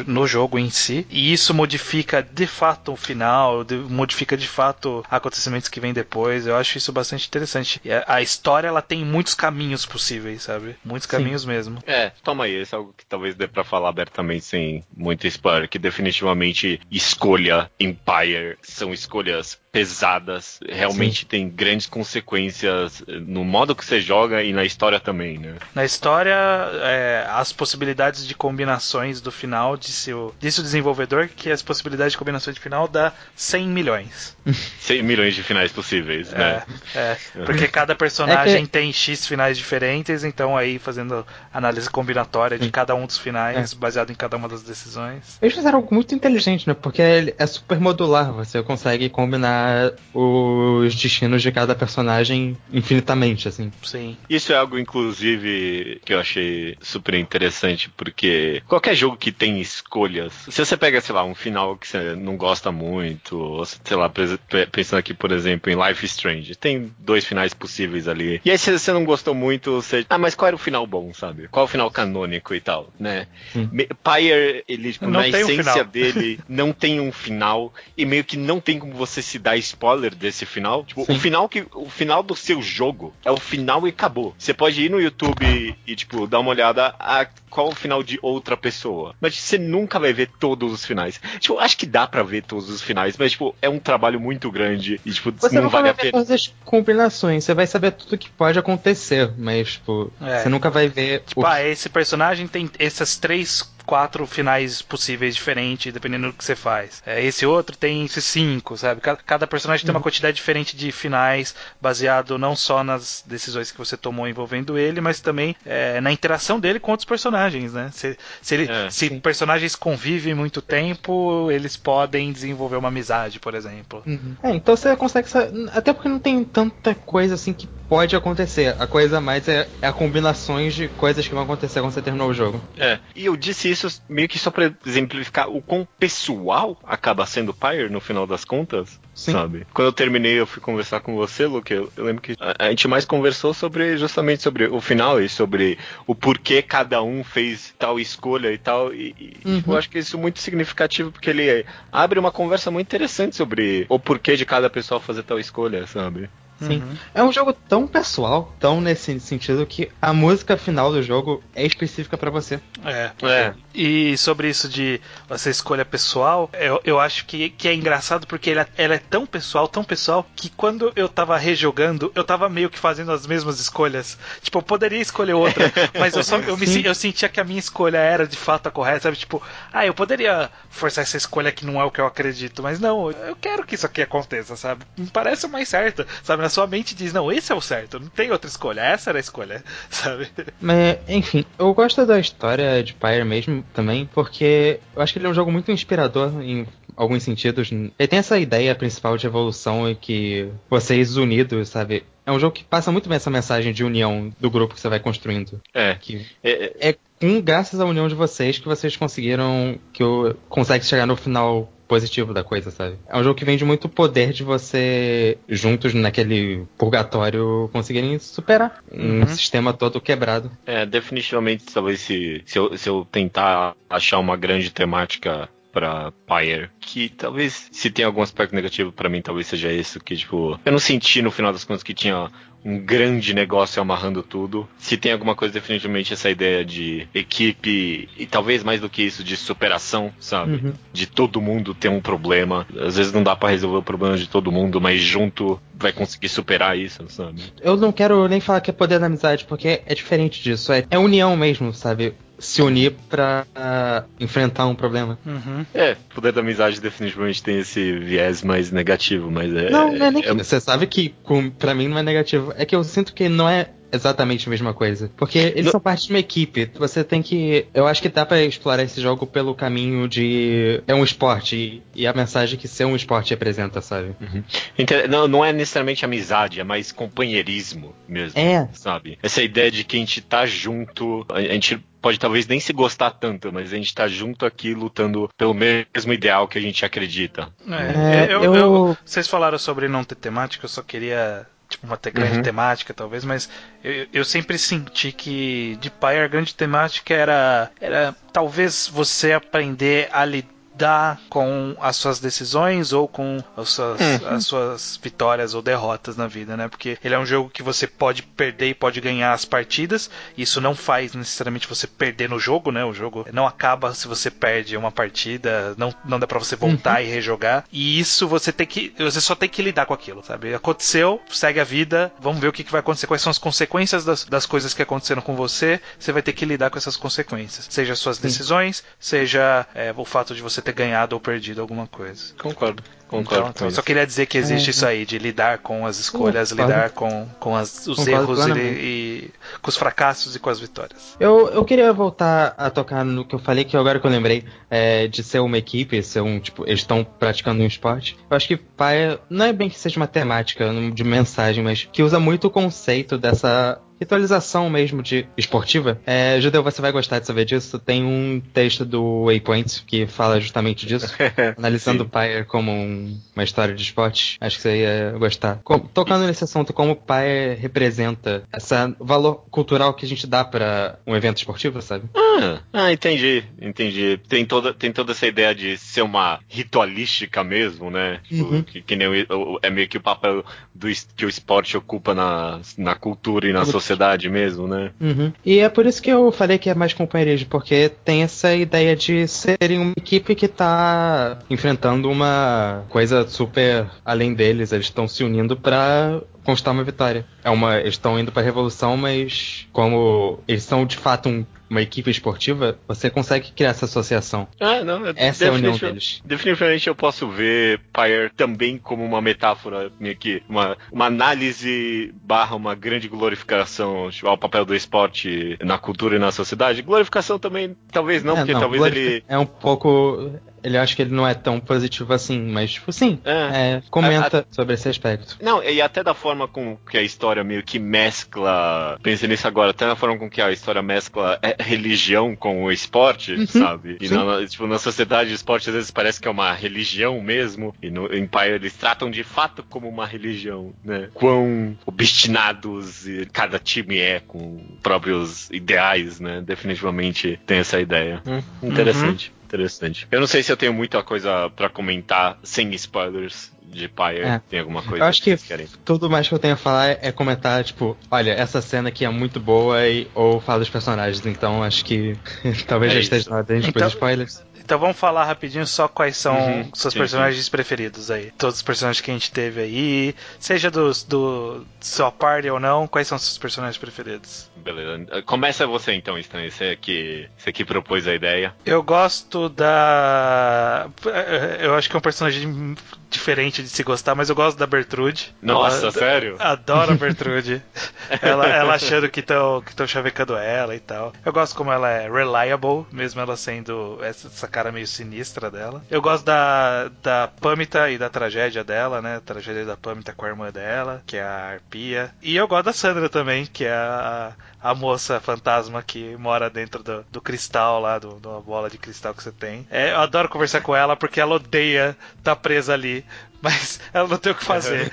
Speaker 2: no jogo em si. E isso modifica de fato o final, de- modifica de fato acontecimentos que vêm depois. Eu acho isso bastante interessante. E a, a história ela tem muitos caminhos possíveis, sabe? Muitos
Speaker 3: Sim.
Speaker 2: caminhos mesmo.
Speaker 1: É, toma aí, esse é algo que talvez dê pra falar abertamente sem muito spoiler, que definitivamente escolha Empire são escolhas pesadas, realmente tem grandes consequências eh, no modo que você joga e na história também, né?
Speaker 2: Na história, é, as possibilidades de combinações do final, disse o, disse o desenvolvedor que as possibilidades de combinações de final dá 100 milhões.
Speaker 1: 100 milhões de finais possíveis, né?
Speaker 2: É, é, porque cada personagem
Speaker 3: É que-
Speaker 2: tem X finais diferentes, então aí fazendo análise combinatória de cada um dos finais, baseado em cada uma das decisões.
Speaker 3: Eles fizeram algo muito inteligente, né? Porque é super modular, você consegue combinar os destinos de cada personagem infinitamente, assim.
Speaker 2: Sim.
Speaker 1: Isso é algo, inclusive, que eu achei super interessante, porque qualquer jogo que tem escolhas, se você pega, sei lá, um final que você não gosta muito, ou sei lá, pensando aqui, por exemplo, em Life is Strange, tem dois finais possíveis ali. E aí, se você não gostou muito, você. Ah, mas qual era o final bom, sabe? Qual é o final canônico e tal, né? Me- Pyre, ele, tipo,
Speaker 2: Não
Speaker 1: na
Speaker 2: um
Speaker 1: essência
Speaker 2: final.
Speaker 1: dele, não tem um final, e meio que não tem como você se dar spoiler desse final. Tipo,
Speaker 3: Sim.
Speaker 1: o final que. O final do seu jogo é o final e acabou. Você pode ir no YouTube e, e, tipo, dar uma olhada a qual o final de outra pessoa. Mas você nunca vai ver todos os finais. Tipo, acho que dá pra ver todos os finais, mas, tipo, é um trabalho muito grande e, tipo,
Speaker 3: Você
Speaker 1: não
Speaker 3: não
Speaker 1: vale
Speaker 3: vai
Speaker 1: a
Speaker 3: ver
Speaker 1: pena.
Speaker 3: todas as combinações, você vai saber tudo que pode acontecer, mas, tipo,
Speaker 2: É.
Speaker 3: você nunca vai ver
Speaker 2: Tipo,
Speaker 3: o
Speaker 2: ah, esse personagem tem essas três quatro finais possíveis diferentes, dependendo do que você faz. É, esse outro tem esses cinco, sabe? Cada, cada personagem tem uma quantidade diferente de finais, baseado não só nas decisões que você tomou envolvendo ele, mas também é, na interação dele com outros personagens, né? Se, se, ele,
Speaker 1: É,
Speaker 2: se personagens convivem muito tempo, eles podem desenvolver uma amizade, por exemplo.
Speaker 3: É, então você consegue. Até porque não tem tanta coisa assim que pode acontecer. A coisa mais é, é a combinações de coisas que vão acontecer quando você terminou o jogo.
Speaker 1: É. E eu disse isso meio que só pra exemplificar o quão pessoal acaba sendo Pyre no final das contas.
Speaker 3: Sim.
Speaker 1: Sabe? Quando eu terminei, eu fui conversar com você, Luke. Eu, eu lembro que a, a gente mais conversou sobre justamente sobre o final e sobre o porquê cada um fez tal escolha e tal. E, e,
Speaker 3: Uhum.
Speaker 1: tipo, eu acho que isso é muito significativo porque ele abre uma conversa muito interessante sobre o porquê de cada pessoa fazer tal escolha, sabe?
Speaker 3: Sim.
Speaker 2: Uhum.
Speaker 3: É um jogo tão pessoal, tão nesse sentido, que a música final do jogo é específica pra você.
Speaker 2: É.
Speaker 1: É.
Speaker 2: E sobre isso de essa escolha pessoal, eu, eu acho que, que é engraçado porque ela, ela é tão pessoal, tão pessoal, que quando eu tava rejogando, eu tava meio que fazendo as mesmas escolhas. Tipo, eu poderia escolher outra, mas eu, só, eu, me,
Speaker 3: Sim.
Speaker 2: eu sentia que a minha escolha era de fato a correta, sabe? Tipo, ah, eu poderia forçar essa escolha que não é o que eu acredito, mas não, eu quero que isso aqui aconteça, sabe? Me parece o mais certo, sabe? Na sua mente diz, não, esse é o certo, não tem outra escolha, essa era a escolha, sabe?
Speaker 3: Mas, enfim, eu gosto da história de Pyre mesmo também, porque eu acho que ele é um jogo muito inspirador em alguns sentidos. Ele tem essa ideia principal de evolução e que vocês unidos, sabe? É um jogo que passa muito bem essa mensagem de união do grupo que você vai construindo.
Speaker 1: É.
Speaker 3: Que
Speaker 1: É, é,
Speaker 3: é com graças à união de vocês que vocês conseguiram que o consegue chegar no final positivo da coisa, sabe? É um jogo que vende muito poder de você juntos naquele purgatório conseguirem superar um
Speaker 2: Uhum.
Speaker 3: sistema todo quebrado.
Speaker 1: É, definitivamente, talvez se, se, eu, se eu tentar achar uma grande temática pra Pyre, que talvez, se tem algum aspecto negativo pra mim, talvez seja isso, que tipo, eu não senti no final das contas que tinha um grande negócio amarrando tudo. Se tem alguma coisa, definitivamente essa ideia de equipe, e talvez mais do que isso, de superação, sabe?
Speaker 3: Uhum.
Speaker 1: De todo mundo ter um problema. Às vezes não dá pra resolver o problema de todo mundo, mas junto vai conseguir superar isso, sabe?
Speaker 3: Eu não quero nem falar que é poder da amizade, porque é diferente disso. É, é união mesmo, sabe? Se unir pra ah, enfrentar um problema.
Speaker 2: Uhum.
Speaker 1: É, poder da amizade definitivamente tem esse viés mais negativo, mas é.
Speaker 3: não, não é nem que.
Speaker 1: é-
Speaker 3: Você sabe que com, pra mim não é negativo. É que eu sinto que não é exatamente a mesma coisa. Porque eles
Speaker 1: Não-
Speaker 3: são parte de uma equipe. Você tem que. Eu acho que dá pra explorar esse jogo pelo caminho de. É um esporte. E, a mensagem que ser um esporte representa, sabe?
Speaker 1: Ente- Não, não é necessariamente amizade, é mais companheirismo mesmo.
Speaker 3: É.
Speaker 1: Sabe? Essa ideia de que a gente tá junto, a gente pode talvez nem se gostar tanto, mas a gente tá junto aqui lutando pelo mesmo ideal que a gente acredita.
Speaker 2: É,
Speaker 3: É,
Speaker 2: eu-
Speaker 3: eu-
Speaker 2: eu- vocês falaram sobre não ter temática, eu só queria tipo uma te- grande
Speaker 1: Uhum.
Speaker 2: temática talvez, mas eu, eu sempre senti que de Pyre a grande temática era era talvez você aprender a lidar com as suas decisões ou com as suas,
Speaker 1: Uhum.
Speaker 2: as suas vitórias ou derrotas na vida, né? Porque ele é um jogo que você pode perder e pode ganhar as partidas. Isso não faz necessariamente você perder no jogo, né? O jogo não acaba se você perde uma partida, não, não dá pra você voltar e rejogar. E isso você tem que. Você só tem que lidar com aquilo, sabe? Aconteceu, segue a vida, vamos ver o que, que vai acontecer, quais são as consequências das, das coisas que aconteceram com você. Você vai ter que lidar com essas consequências. Seja as suas decisões, seja é, o fato de você ter ganhado ou perdido alguma coisa.
Speaker 1: Concordo, concordo.
Speaker 2: Então,
Speaker 1: com
Speaker 2: eu
Speaker 1: isso.
Speaker 2: só queria dizer que existe
Speaker 3: É.
Speaker 2: isso aí, de lidar com as escolhas,
Speaker 3: Concordo.
Speaker 2: lidar com, com as- os
Speaker 3: Concordo
Speaker 2: erros e, e com os fracassos e com as vitórias.
Speaker 3: Eu, eu queria voltar a tocar no que eu falei, que agora que eu lembrei, é, de ser uma equipe, ser um, tipo, eles estão praticando um esporte. Eu acho que pai não é bem que seja uma temática de mensagem, mas que usa muito o conceito dessa ritualização mesmo de esportiva. É, Judeu, você vai gostar de saber disso. Tem um texto do Waypoint que fala justamente disso, analisando o Pyre como um- uma história de esporte. Acho que você ia gostar. Com- tocando nesse assunto, como o Pyre representa esse valor cultural que a gente dá pra um evento esportivo, sabe?
Speaker 1: Ah, ah, entendi, entendi. Tem toda, tem toda essa ideia de ser uma ritualística mesmo, né? Tipo,
Speaker 3: Uhum.
Speaker 1: que, que nem o- é meio que o papel do, que o esporte ocupa na, na cultura e na sociedade mesmo, né?
Speaker 3: Uhum. E é por isso que eu falei que é mais companheirismo, porque tem essa ideia de serem uma equipe que tá enfrentando uma coisa super além deles, eles estão se unindo pra conquistar uma vitória. É uma, eles estão indo pra revolução, mas como eles são de fato um uma equipe esportiva, você consegue criar essa associação.
Speaker 1: Ah, não,
Speaker 3: Essa é a união deles.
Speaker 1: Definitivamente eu posso ver Pyre também como uma metáfora meio que uma, uma análise barra uma grande glorificação tipo, ao papel do esporte na cultura e na sociedade. Glorificação também, talvez não,
Speaker 3: É,
Speaker 1: porque talvez
Speaker 3: glorifi-
Speaker 1: ele.
Speaker 3: É um pouco. Ele acha que ele não é tão positivo assim, mas, tipo, sim.
Speaker 1: É.
Speaker 3: é, comenta sobre esse aspecto.
Speaker 1: Não, e até da forma com que a história meio que mescla. Pensei nisso agora, até da forma com que a história mescla é, religião com o esporte, sabe? E na, tipo, na sociedade, o esporte às vezes parece que é uma religião mesmo. E no Empire eles tratam de fato como uma religião, né? Quão obstinados e cada time é com próprios ideais, né? Definitivamente tem essa ideia. Hum, interessante. Interessante. Eu não sei se eu tenho muita coisa pra comentar sem spoilers de Pyre.
Speaker 3: É.
Speaker 1: Tem alguma coisa
Speaker 3: Eu acho que
Speaker 1: vocês querem?
Speaker 3: tudo mais que eu tenho a falar é- comentar, tipo, olha, essa cena aqui é muito boa e, ou falar dos personagens, então acho que talvez
Speaker 1: É
Speaker 3: já esteja na gente
Speaker 2: Então-
Speaker 3: depois spoilers.
Speaker 2: Então vamos falar rapidinho só quais são
Speaker 1: Uhum,
Speaker 2: seus
Speaker 1: sim,
Speaker 2: personagens preferidos aí. Todos os personagens que a gente teve aí, seja dos, do sua party ou não, quais são seus personagens preferidos?
Speaker 1: Beleza. Começa você então, Stan. Você que, você que propôs a ideia.
Speaker 2: Eu gosto da. Eu acho que é um personagem diferente de se gostar, mas eu gosto da Bertrude.
Speaker 1: Nossa,
Speaker 2: Ela-
Speaker 1: sério?
Speaker 2: Adoro a Bertrude. ela, ela achando que estão que chavecando ela e tal. Eu gosto como ela é reliable, mesmo ela sendo essa, essa cara meio sinistra dela. Eu gosto da, da Pamita e da tragédia dela, né? A tragédia da Pamita com a irmã dela, que é a Arpia. E eu gosto da Sandra também, que é a, a moça fantasma que mora dentro do, do cristal lá, do, de uma bola de cristal que você tem. É, eu adoro conversar com ela porque ela odeia estar presa ali. Mas ela não tem o que fazer.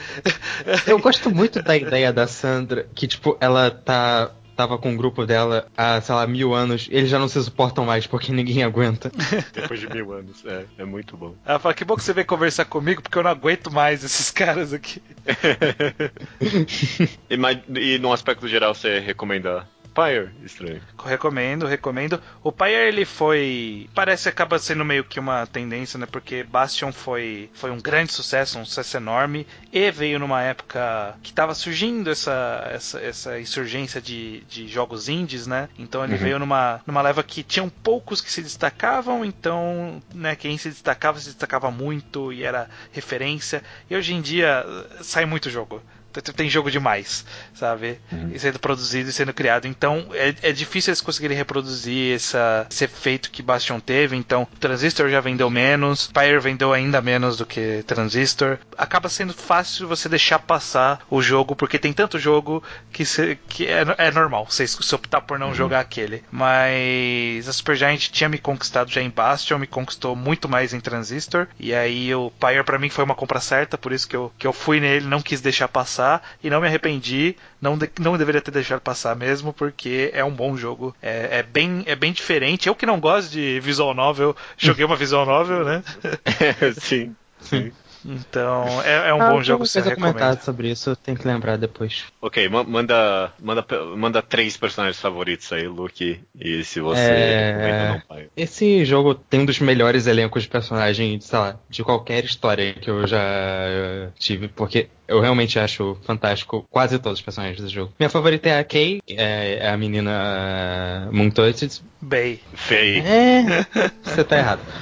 Speaker 3: Eu gosto muito da ideia da Sandra, que, tipo, ela tá. Tava com o grupo dela há, sei lá, mil anos, eles já não se suportam mais porque ninguém aguenta.
Speaker 1: Depois de mil anos. É, é muito bom.
Speaker 2: Ela fala, que bom que você veio conversar comigo, porque eu não aguento mais esses caras aqui.
Speaker 1: e, mas- e no aspecto geral, você recomenda Pyre? Estranho.
Speaker 2: Recomendo, recomendo. O Pyre, ele foi... Parece que acaba sendo meio que uma tendência, né? Porque Bastion foi, foi um grande sucesso, um sucesso enorme. E veio numa época que tava surgindo essa, essa, essa insurgência de, de jogos indies, né? Então ele
Speaker 1: Uhum.
Speaker 2: veio numa, numa leva que tinham poucos que se destacavam. Então, né? Quem se destacava, se destacava muito e era referência. E hoje em dia, sai muito jogo. Tem jogo demais, sabe? E sendo produzido e sendo criado. Então é, é difícil eles conseguirem reproduzir essa, esse efeito que Bastion teve. Então, Transistor já vendeu menos, Pyre vendeu ainda menos do que Transistor. Acaba sendo fácil você deixar passar o jogo, porque tem tanto jogo que, cê- que é, é normal você se optar por não jogar aquele. Mas a Supergiant tinha me conquistado já em Bastion, me conquistou muito mais em Transistor. E aí o Pyre pra mim foi uma compra certa, por isso que eu, que eu fui nele, não quis deixar passar e não me arrependi. Não, de- não deveria ter deixado passar mesmo, porque é um bom jogo. É, é bem, é bem diferente. Eu que não gosto de visual novel, joguei uma visual novel, né?
Speaker 1: sim. Sim.
Speaker 2: Então é, é um
Speaker 3: Ah,
Speaker 2: bom
Speaker 3: eu
Speaker 2: jogo,
Speaker 3: a comentar sobre isso, eu tenho que lembrar depois.
Speaker 1: Ok, ma- manda, manda, manda três personagens favoritos aí, Luke. E se você
Speaker 3: É.
Speaker 1: não.
Speaker 3: Esse jogo tem um dos melhores elencos de personagem, sei lá, de qualquer história que eu já eh, tive, porque eu realmente acho fantástico quase todos os personagens do jogo. Minha favorita é a Kay, é, é a menina uh, Moontoted.
Speaker 2: Bay.
Speaker 1: Feio.
Speaker 3: É, você tá errado.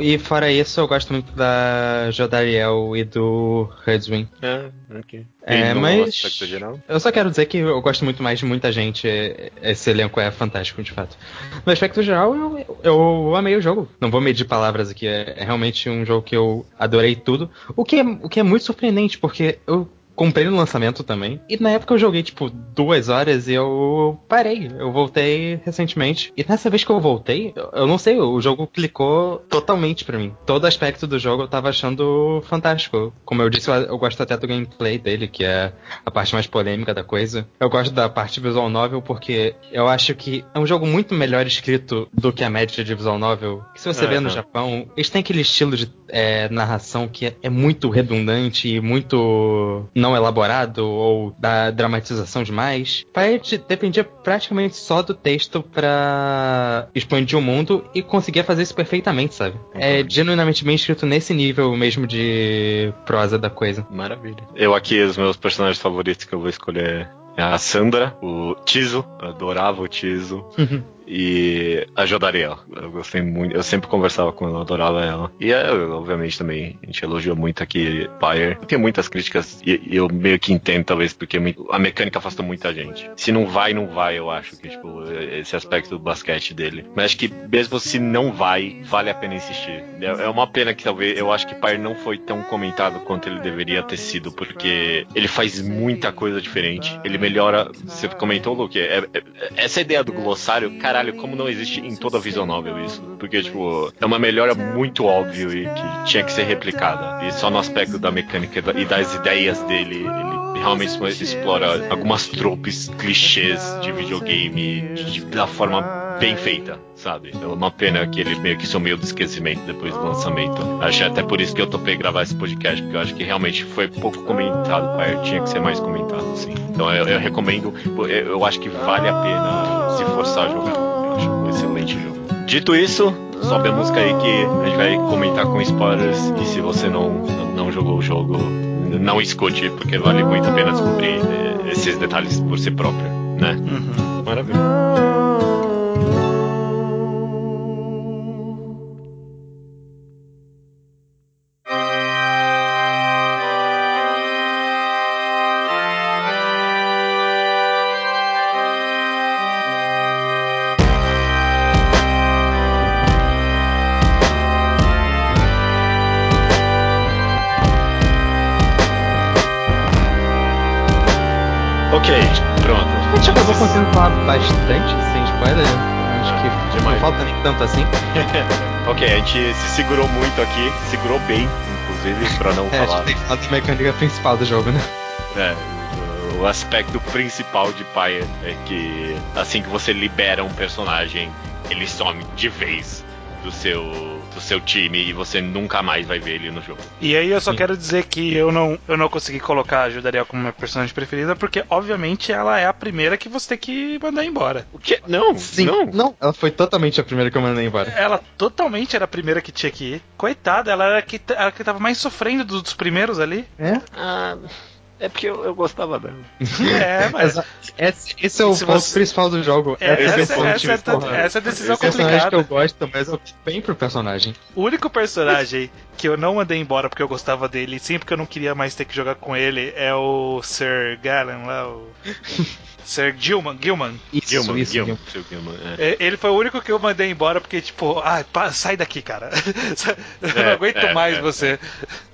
Speaker 3: E fora isso, eu gosto muito da Jodariel e do Hudswin.
Speaker 1: Ah, ok.
Speaker 3: É, mas-? Eu só quero dizer que eu gosto muito mais de muita gente. Esse elenco é fantástico, de fato. No aspecto geral, eu, eu amei o jogo. Não vou medir palavras aqui. É, é realmente um jogo que eu adorei tudo. O que é, o que é muito surpreendente, porque eu comprei no lançamento também. E na época eu joguei, tipo, duas horas e eu parei. Eu voltei recentemente. E nessa vez que eu voltei, eu, não sei, o jogo clicou totalmente pra mim. Todo aspecto do jogo eu tava achando fantástico. Como eu disse, eu, eu gosto até do gameplay dele, que é a parte mais polêmica da coisa. Eu gosto da parte visual novel porque eu acho que é um jogo muito melhor escrito do que a média de visual novel. Que se você vê no. Japão, eles têm aquele estilo de é, narração que é, é muito redundante e muito não elaborado ou da dramatização demais. Pirate dependia praticamente só do texto pra expandir o mundo e conseguia fazer isso perfeitamente, sabe? É genuinamente bem escrito nesse nível mesmo de prosa da coisa.
Speaker 1: Maravilha. Eu aqui, os meus personagens favoritos que eu vou escolher é a Sandra, o Tizo. Eu adorava o Tizo. E a Jodariel. Eu gostei muito, eu sempre conversava com ela, adorava ela. E é, obviamente também, a gente elogiou muito aqui Pyre. Tem muitas críticas e, eu meio que entendo, talvez, porque a mecânica afastou muita gente. Se não vai, não vai, eu acho que, tipo, esse aspecto do basquete dele. Mas acho que mesmo se não vai, vale a pena insistir. É, é uma pena que talvez, eu acho que Pyre não foi tão comentado quanto ele deveria ter sido, porque ele faz muita coisa diferente. Ele melhora, você comentou, Luke, é, é, essa ideia do glossário, caralho, como não existe em toda a visual novel isso? Porque, tipo, é uma melhora muito óbvia e que tinha que ser replicada. E só no aspecto da mecânica e das ideias dele, ele realmente explora algumas tropes, clichês de videogame de, da forma bem feita, sabe? É uma pena que ele meio que sumiu do esquecimento depois do lançamento. Acho até por isso que eu topei gravar esse podcast, porque eu acho que realmente foi pouco comentado, pai. Tinha que ser mais comentado, sim. Então eu, eu recomendo, eu acho que vale a pena se forçar a jogar. Eu acho um excelente jogo. Dito isso, sobe a música aí que a gente vai comentar com spoilers. E se você não, não jogou o jogo, não escute, porque vale muito a pena descobrir eh, esses detalhes por si próprio, né? Uhum. Maravilha.
Speaker 3: Bastante, sem spoiler. Acho que Demais. não falta nem tanto assim.
Speaker 1: ok, a gente se segurou muito aqui, segurou bem, inclusive, pra não
Speaker 3: é,
Speaker 1: falar.
Speaker 3: A gente tem que falar da mecânica principal do jogo, né?
Speaker 1: É, o aspecto principal de Pyre é que assim que você libera um personagem, ele some de vez do seu do seu time e você nunca mais vai ver ele no jogo.
Speaker 2: E aí eu só Sim. quero dizer que eu não, eu não consegui colocar a Judariel como minha personagem preferida, porque obviamente ela é a primeira que você tem que mandar embora.
Speaker 1: O quê? Não,
Speaker 3: Sim,
Speaker 1: não.
Speaker 3: Não, ela foi totalmente a primeira que eu mandei embora.
Speaker 2: Ela totalmente era a primeira que tinha que ir. Coitada, ela era a que, a que tava mais sofrendo dos primeiros ali.
Speaker 3: É?
Speaker 1: Ah. É porque eu, eu gostava dela.
Speaker 2: É, mas.
Speaker 3: Esse, esse é o ponto você... principal do jogo.
Speaker 2: É, essa, essa, essa, essa, essa é a decisão
Speaker 3: esse
Speaker 2: complicada.
Speaker 3: personagem que eu gosto, mas eu bem pro personagem.
Speaker 2: O único personagem que eu não mandei embora porque eu gostava dele, sim porque eu não queria mais ter que jogar com ele, é o Sir Galen lá, o. Sir Gilman. Gilman.
Speaker 1: Isso, Gilman, isso, Gilman.
Speaker 2: Gilman. É. Ele foi o único que eu mandei embora porque, tipo, ah, sai daqui, cara. eu não é, aguento é, mais é, você.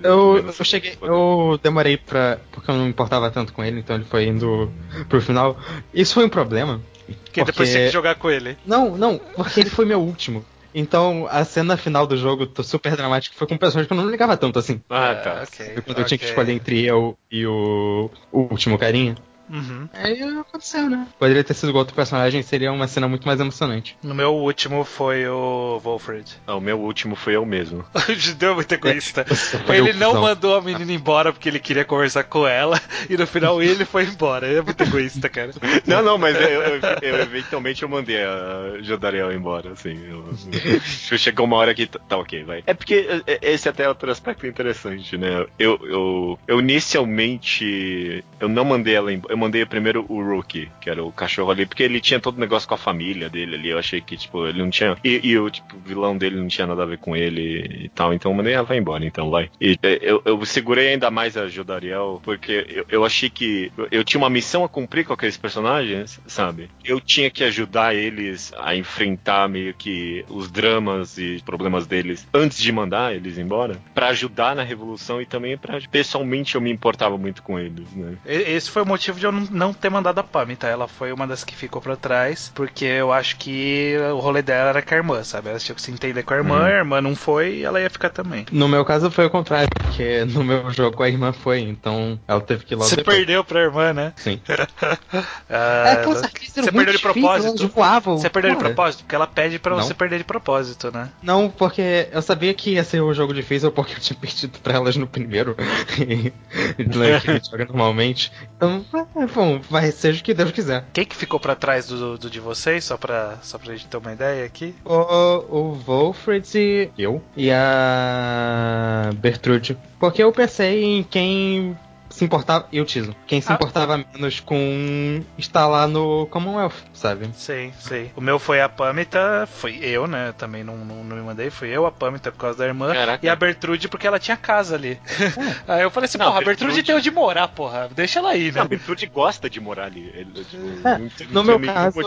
Speaker 3: Eu, eu cheguei, eu demorei pra. porque eu não importava tanto com ele, então ele foi indo pro final. Isso foi um problema.
Speaker 2: Porque, porque... depois você tinha que jogar com ele.
Speaker 3: Não, não, porque ele foi meu último. Então, a cena final do jogo super dramática foi com um personagem que eu não ligava tanto assim.
Speaker 1: Ah, tá.
Speaker 3: Okay, quando okay. eu tinha que escolher entre eu e o, o último carinha.
Speaker 2: Uhum.
Speaker 3: Aí aconteceu, né? Poderia ter sido com outro personagem, seria uma cena muito mais emocionante.
Speaker 2: No meu último foi o Wolfred.
Speaker 1: Ah, o meu último foi eu mesmo.
Speaker 2: Judeu é muito egoísta. É, ele não mandou a menina embora porque ele queria conversar com ela e no final ele foi embora. Ele é muito egoísta, cara.
Speaker 1: Não, não, mas eu, eu, eu eventualmente eu mandei a Jodariel embora, assim. Eu, chegou uma hora que tá, tá ok, vai. É porque é, esse até é outro aspecto interessante, né? Eu, eu, eu inicialmente eu não mandei ela embora eu mandei primeiro o Rookie, que era o cachorro ali, porque ele tinha todo o negócio com a família dele ali. Eu achei que, tipo, ele não tinha. E, e o tipo, vilão dele não tinha nada a ver com ele e tal. Então eu mandei ela vai embora, então vai. E é, eu, eu segurei ainda mais a Jodariel, porque eu, eu achei que eu tinha uma missão a cumprir com aqueles personagens, sabe? Eu tinha que ajudar eles a enfrentar meio que os dramas e problemas deles antes de mandar eles embora, para ajudar na revolução e também para pessoalmente eu me importava muito com eles, né?
Speaker 2: Esse foi o motivo de eu não ter mandado a Pami, tá? Ela foi uma das que ficou pra trás, porque eu acho que o rolê dela era com a irmã, sabe? Ela tinha que se entender com a irmã, uhum. a irmã não foi e ela ia ficar também.
Speaker 3: No meu caso foi o contrário, porque no meu jogo a irmã foi, então ela teve que ir logo
Speaker 2: Você
Speaker 3: depois.
Speaker 2: perdeu pra irmã, né?
Speaker 3: Sim.
Speaker 2: ah, é, você perdeu de propósito.
Speaker 3: Voavam.
Speaker 2: Você perdeu Cara. de propósito, porque ela pede pra não. você perder de propósito, né?
Speaker 3: Não, porque eu sabia que ia ser um jogo difícil, porque eu tinha perdido pra elas no primeiro. e, que a gente joga normalmente. Então, bom, vai seja o que Deus quiser.
Speaker 2: Quem que ficou para trás do, do, de vocês, só pra, só pra gente ter uma ideia aqui?
Speaker 3: O, o Wolfred e eu. E a Bertrude. Porque eu pensei em quem se importava. E o Tiso. Quem se
Speaker 2: Ah.
Speaker 3: importava menos com estar lá no Commonwealth, sabe?
Speaker 2: Sei, sei. O meu foi a Pamita, foi eu, né? Também não, não, não me mandei. Fui eu, a Pamita por causa da irmã.
Speaker 1: Caraca.
Speaker 2: E a Bertrude porque ela tinha casa ali. Aí eu falei assim,
Speaker 1: Não,
Speaker 2: porra, a Bertrude
Speaker 1: Bertrude-
Speaker 2: tem onde morar, porra. Deixa ela aí,
Speaker 1: Não, a
Speaker 2: né?
Speaker 1: Bertrude gosta de morar ali. Ele, tipo,
Speaker 3: É,
Speaker 1: não
Speaker 3: no meu caso-.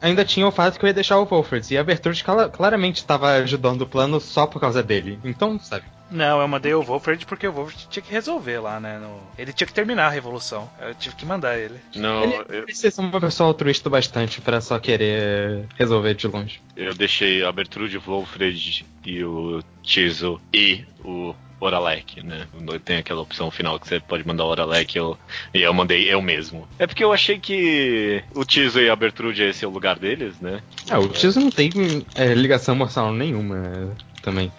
Speaker 3: Ainda tinha o fato que eu ia deixar o Wolford. E a Bertrude cla- claramente estava ajudando o plano só por causa dele. Então, sabe?
Speaker 2: Não, eu mandei o Wolford porque o Wolford tinha que resolver lá, né? no- Ele tinha que terminar a revolução. Eu tive que mandar ele.
Speaker 1: Não,
Speaker 3: ele
Speaker 1: eu,
Speaker 3: precisa ser uma pessoa altruísta bastante pra só querer resolver de longe.
Speaker 1: eu deixei a Bertrude, o Wolfred e o Tizo e o Oralek, né? Tem aquela opção final que você pode mandar o Oralek eu, e eu mandei eu mesmo. É porque eu achei que o Tizo e a Bertrude esse é o lugar deles, né?
Speaker 3: Ah, o Tiso não tem é, ligação emocional nenhuma é, também.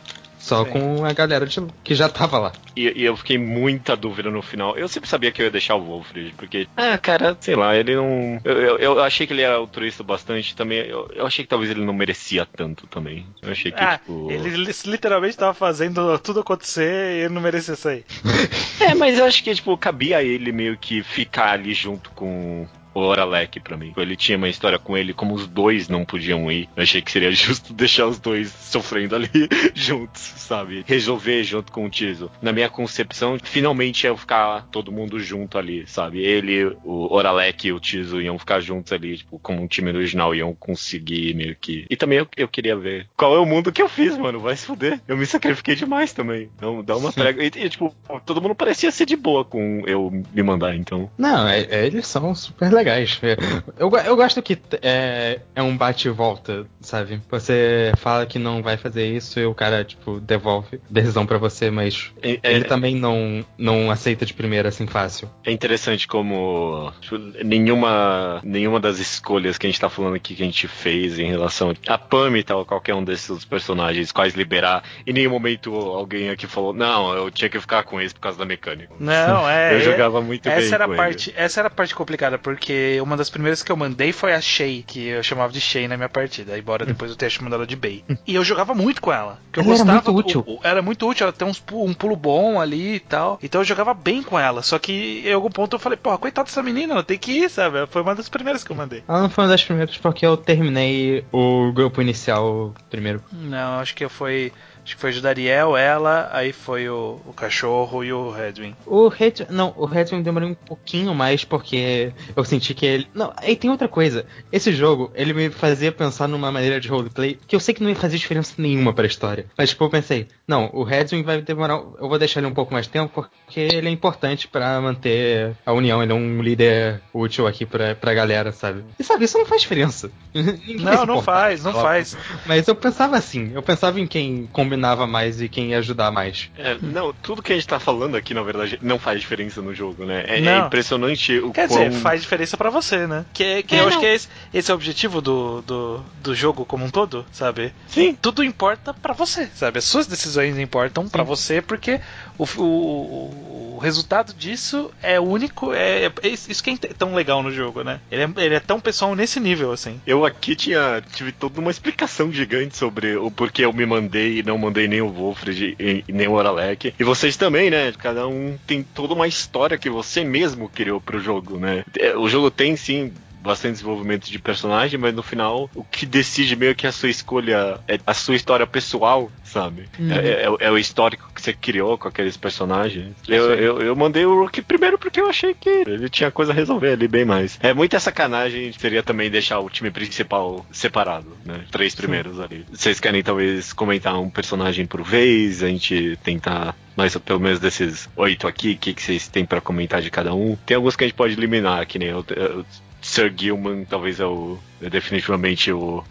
Speaker 3: Só
Speaker 2: Sim.
Speaker 3: com a galera de- que já tava lá.
Speaker 1: E, e eu fiquei muita dúvida no final. Eu sempre sabia que eu ia deixar o Wolfred, porque, ah, cara, sei lá, ele não. Eu, eu, eu achei que ele era altruísta bastante também. Eu, eu achei que talvez ele não merecia tanto também. Eu achei que,
Speaker 2: ah,
Speaker 1: tipo.
Speaker 2: ele li- literalmente tava fazendo tudo acontecer e ele não merecia sair.
Speaker 1: É, mas eu acho que, tipo, cabia a ele meio que ficar ali junto com. O Oralek pra mim. Ele tinha uma história com ele, como os dois não podiam ir. Eu achei que seria justo deixar os dois sofrendo ali juntos, sabe? Resolver junto com o Tizo. Na minha concepção, finalmente ia ficar todo mundo junto ali, sabe? Ele, o Oralek e o Tizo iam ficar juntos ali, tipo, como um time original, iam conseguir meio que. E também eu, eu queria ver qual é o mundo que eu fiz, mano. Vai se fuder. Eu me sacrifiquei demais também. Então, dá uma trégua. E, e, tipo, todo mundo parecia ser de boa com eu me mandar, então.
Speaker 3: Não, é- é- eles são super legais. É, Eu, eu gosto que é, é um bate e volta, sabe? Você fala que não vai fazer isso e o cara, tipo, devolve decisão pra você, mas
Speaker 1: É- é-
Speaker 3: ele também não, não aceita de primeira assim fácil.
Speaker 1: É interessante como tipo, nenhuma, nenhuma das escolhas que a gente tá falando aqui que a gente fez em relação a Pam e tal, qualquer um desses personagens, quais liberar, em nenhum momento alguém aqui falou, não, eu tinha que ficar com esse por causa da mecânica.
Speaker 2: Não, é.
Speaker 1: eu jogava muito bem.
Speaker 2: Essa era, a parte, essa era a parte complicada, porque uma das primeiras que eu mandei foi a Shay, que eu chamava de Shay na minha partida, embora depois eu tenha chamado ela de Bay. E eu jogava muito com ela. que eu
Speaker 3: Ela era
Speaker 2: gostava
Speaker 3: muito
Speaker 2: do-
Speaker 3: útil.
Speaker 2: o- era muito útil, ela tem uns um pulo bom ali e tal. Então eu jogava bem com ela. Só que em algum ponto eu falei, porra, coitada dessa menina, ela tem que ir, sabe? Foi uma das primeiras que eu mandei.
Speaker 3: Ela não foi uma das primeiras porque eu terminei o grupo inicial primeiro.
Speaker 2: Não, acho que foi. Acho que foi o Dariel, ela, aí foi o, o cachorro e o Redwin.
Speaker 3: O Red. Não, o Red eu demorei um pouquinho mais porque eu senti que ele. Não, aí tem outra coisa. Esse jogo, ele me fazia pensar numa maneira de roleplay que eu sei que não ia fazer diferença nenhuma pra história. Mas, tipo, eu pensei, não, o Redwing vai demorar. Eu vou deixar ele um pouco mais tempo porque ele é importante pra manter a união. Ele é um líder útil aqui pra, pra galera, sabe? E sabe, isso não faz diferença.
Speaker 2: Não, não faz, não faz.
Speaker 3: Mas eu pensava assim, eu pensava em quem combinava mais e quem ia ajudar mais.
Speaker 1: É, não, tudo que a gente tá falando aqui, na verdade, não faz diferença no jogo, né? É, é impressionante o
Speaker 2: Quer
Speaker 1: quão...
Speaker 2: dizer, faz diferença pra você, né? Que, que
Speaker 1: É,
Speaker 2: eu acho
Speaker 1: não.
Speaker 2: que é esse, esse é o objetivo do, do, do jogo como um todo, sabe?
Speaker 1: Sim.
Speaker 2: Tudo importa pra você, sabe? As suas decisões importam pra você porque o, o, o resultado disso é único, é, é isso que é tão legal no jogo, né? Ele é, ele é tão pessoal nesse nível, assim.
Speaker 1: Eu aqui tinha tive toda uma explicação gigante sobre o porquê eu me mandei e não mandei nem o Wolfred e, nem o Oralek. E vocês também, né? Cada um tem toda uma história que você mesmo criou pro jogo, né? É, O jogo tem sim bastante desenvolvimento de personagem, mas no final o que decide meio que a sua escolha é a sua história pessoal, sabe? É, é- é o histórico que você criou com aqueles personagens. Eu, eu, eu mandei o Rookie primeiro porque eu achei que ele tinha coisa a resolver ali bem mais. É muita sacanagem seria também deixar o time principal separado, né? Três primeiros ali. Vocês querem talvez comentar um personagem por vez, a gente tentar mais pelo menos desses oito aqui, o que, que vocês têm pra comentar de cada um? Tem alguns que a gente pode eliminar, que nem o, o Sir Gilman, talvez é o é definitivamente o,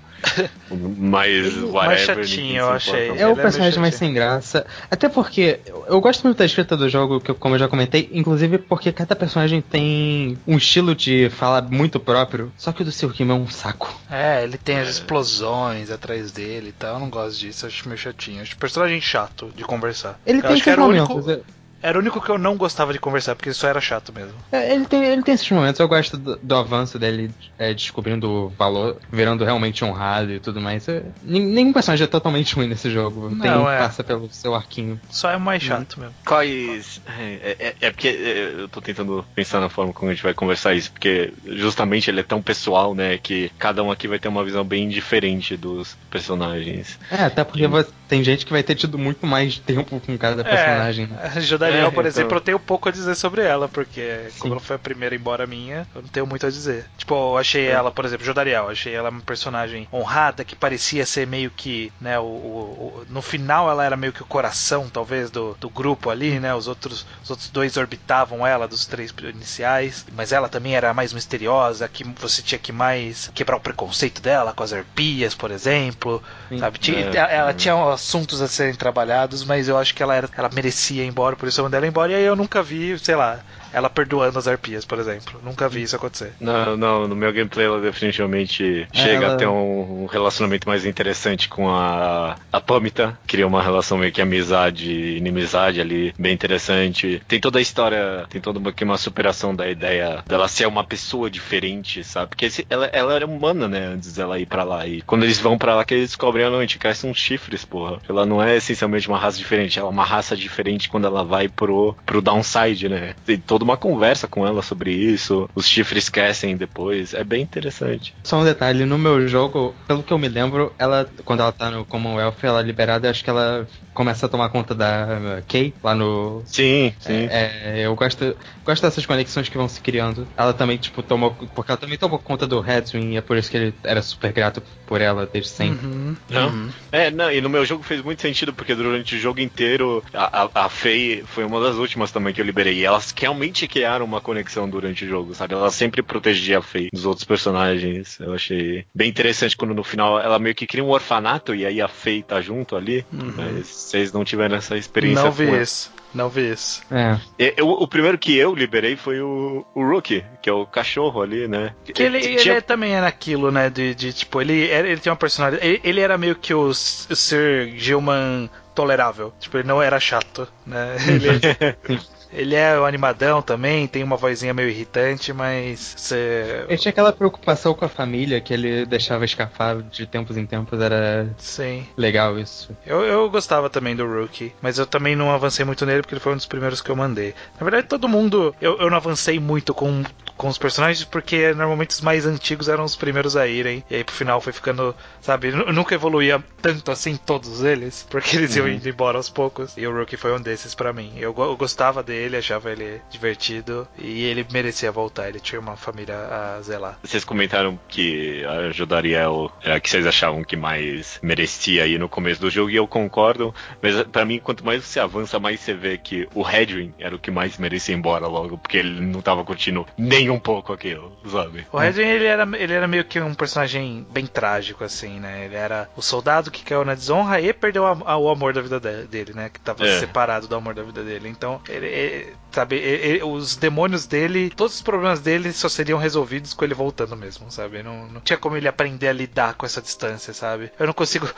Speaker 1: o mais whatever.
Speaker 2: chatinho,
Speaker 1: ninguém
Speaker 2: eu
Speaker 1: se
Speaker 2: achei.
Speaker 1: importa.
Speaker 3: É o
Speaker 2: é
Speaker 3: personagem mais
Speaker 2: chatinho.
Speaker 3: sem graça. Até porque eu, eu gosto muito da escrita do jogo, que eu- como eu já comentei, inclusive porque cada personagem tem um estilo de fala muito próprio. Só que o do Sr. Kim é um saco.
Speaker 2: É, ele tem as explosões atrás dele e tal. Eu não gosto disso, eu acho meio chatinho. Acho personagem chato de conversar.
Speaker 3: Ele
Speaker 2: Eu
Speaker 3: tem
Speaker 2: acho que era o
Speaker 3: momentos.
Speaker 2: único-
Speaker 3: eu-
Speaker 2: Era o único que eu não gostava de conversar, porque ele só era chato mesmo.
Speaker 3: É, ele, tem, ele tem esses momentos, eu gosto do, do avanço dele é, descobrindo o valor, virando realmente honrado e tudo mais. É, nenhum personagem é totalmente ruim nesse jogo.
Speaker 2: Não,
Speaker 3: tem,
Speaker 2: é.
Speaker 3: Passa pelo seu arquinho.
Speaker 2: Só é mais chato mesmo.
Speaker 1: Quais. É, é- é porque é, eu tô tentando pensar na forma como a gente vai conversar isso, porque justamente ele é tão pessoal, né? Que cada um aqui vai ter uma visão bem diferente dos personagens.
Speaker 3: É, até porque você- tem gente que vai ter tido muito mais tempo com cada personagem.
Speaker 2: A Jodariel,
Speaker 1: É,
Speaker 2: por
Speaker 1: então.
Speaker 2: exemplo, eu tenho pouco a dizer sobre ela, porque como ela foi a primeira embora minha, eu não tenho muito a dizer. Tipo, eu achei ela, por exemplo, Jodariel, achei ela uma personagem honrada, que parecia ser meio que, né, o, o- o- no final ela era meio que o coração, talvez, do, do grupo ali, né, os outros, os outros dois orbitavam ela, dos três iniciais, mas ela também era mais misteriosa, que você tinha que mais quebrar o preconceito dela com as arpias, por exemplo,
Speaker 3: Sim.
Speaker 2: sabe? Tinha-
Speaker 1: É.
Speaker 2: ela, ela tinha assuntos a serem trabalhados, mas eu acho que ela, era, ela merecia ir embora, por isso eu mandei ela embora. E aí eu nunca vi, sei lá, ela perdoando as arpias, por exemplo. Nunca vi isso acontecer.
Speaker 1: Não, não, no meu gameplay ela definitivamente
Speaker 3: É,
Speaker 1: chega
Speaker 3: ela-
Speaker 1: a ter um, um relacionamento mais interessante com a, a Pamita. Cria uma relação meio que amizade e inimizade ali, bem interessante. Tem toda a história, tem toda uma, que uma superação da ideia dela ser uma pessoa diferente, sabe? Porque esse- ela, ela era humana, né, antes dela ir pra lá. E quando eles vão pra lá, que eles descobrem a noite, que são chifres, porra. Ela não é essencialmente uma raça diferente, ela é uma raça diferente quando ela vai pro, pro downside, né? Tem toda uma conversa com ela sobre isso, os chifres crescem depois, é bem interessante.
Speaker 3: Só um detalhe, no meu jogo, pelo que eu me lembro, ela, quando ela tá no Commonwealth, ela é liberada, acho que ela começa a tomar conta da Kay lá no.
Speaker 1: Sim, sim.
Speaker 3: É, eu gosto, gosto dessas conexões que vão se criando. Ela também, tipo, tomou. Porque ela também tomou conta do Redwing e é por isso que ele era super grato por ela desde sempre.
Speaker 2: Uhum.
Speaker 1: Não? É, não, e no meu jogo fez muito sentido, porque durante o jogo inteiro, a, a, a Faye foi uma das últimas também que eu liberei. E elas realmente criaram uma conexão durante o jogo, sabe? Ela sempre protegia a Faye dos outros personagens. Eu achei bem interessante quando no final ela meio que cria um orfanato e aí a Faye tá junto ali. Mas vocês não tiveram essa experiência
Speaker 2: Não vi
Speaker 1: com ela.
Speaker 2: isso. Não vi isso.
Speaker 3: É.
Speaker 1: Eu- o primeiro que eu liberei foi o, o Rookie, que é o cachorro ali, né?
Speaker 2: Que ele, ele
Speaker 1: Tinha-
Speaker 2: é- também era aquilo, né? De, de, tipo, ele, era- ele tem uma personalidade. Ele, ele era meio que o, o Sir Gilman tolerável. Tipo, ele não era chato, né? Ele, ele é o animadão também, tem uma vozinha meio irritante, mas você.
Speaker 3: Ele tinha aquela preocupação com a família que ele deixava escapar de tempos em tempos, era
Speaker 2: Sim.
Speaker 3: legal isso.
Speaker 2: Eu, eu gostava também do Rookie, mas eu também não avancei muito nele porque ele foi um dos primeiros que eu mandei. Na verdade, todo mundo. Eu, eu não avancei muito com, com os personagens porque normalmente os mais antigos eram os primeiros a irem. E aí pro final foi ficando. Sabe? Nunca evoluía tanto assim todos eles, porque eles iam indo embora aos poucos. E o Rookie foi um desses pra mim. Eu, eu gostava dele, achava ele divertido e ele merecia voltar. Ele tinha uma família a zelar.
Speaker 1: Vocês comentaram que a Jodariel era a que vocês achavam que mais merecia aí no começo do jogo, e eu concordo, mas pra mim, quanto mais você avança, mais você vê que o Hedwin era o que mais merecia ir embora logo, porque ele não tava curtindo nem um pouco aquilo, sabe?
Speaker 2: O Redwing, ele era, ele era meio que um personagem bem trágico, assim, né? Ele era o soldado que caiu na desonra e perdeu a- a- o amor da vida de- dele, né? Que tava
Speaker 1: É.
Speaker 2: separado do amor da vida dele. Então, ele, ele- sabe, ele- ele- os demônios dele, todos os problemas dele só seriam resolvidos com ele voltando mesmo, sabe? Não, não tinha como ele aprender a lidar com essa distância, sabe? Eu não consigo,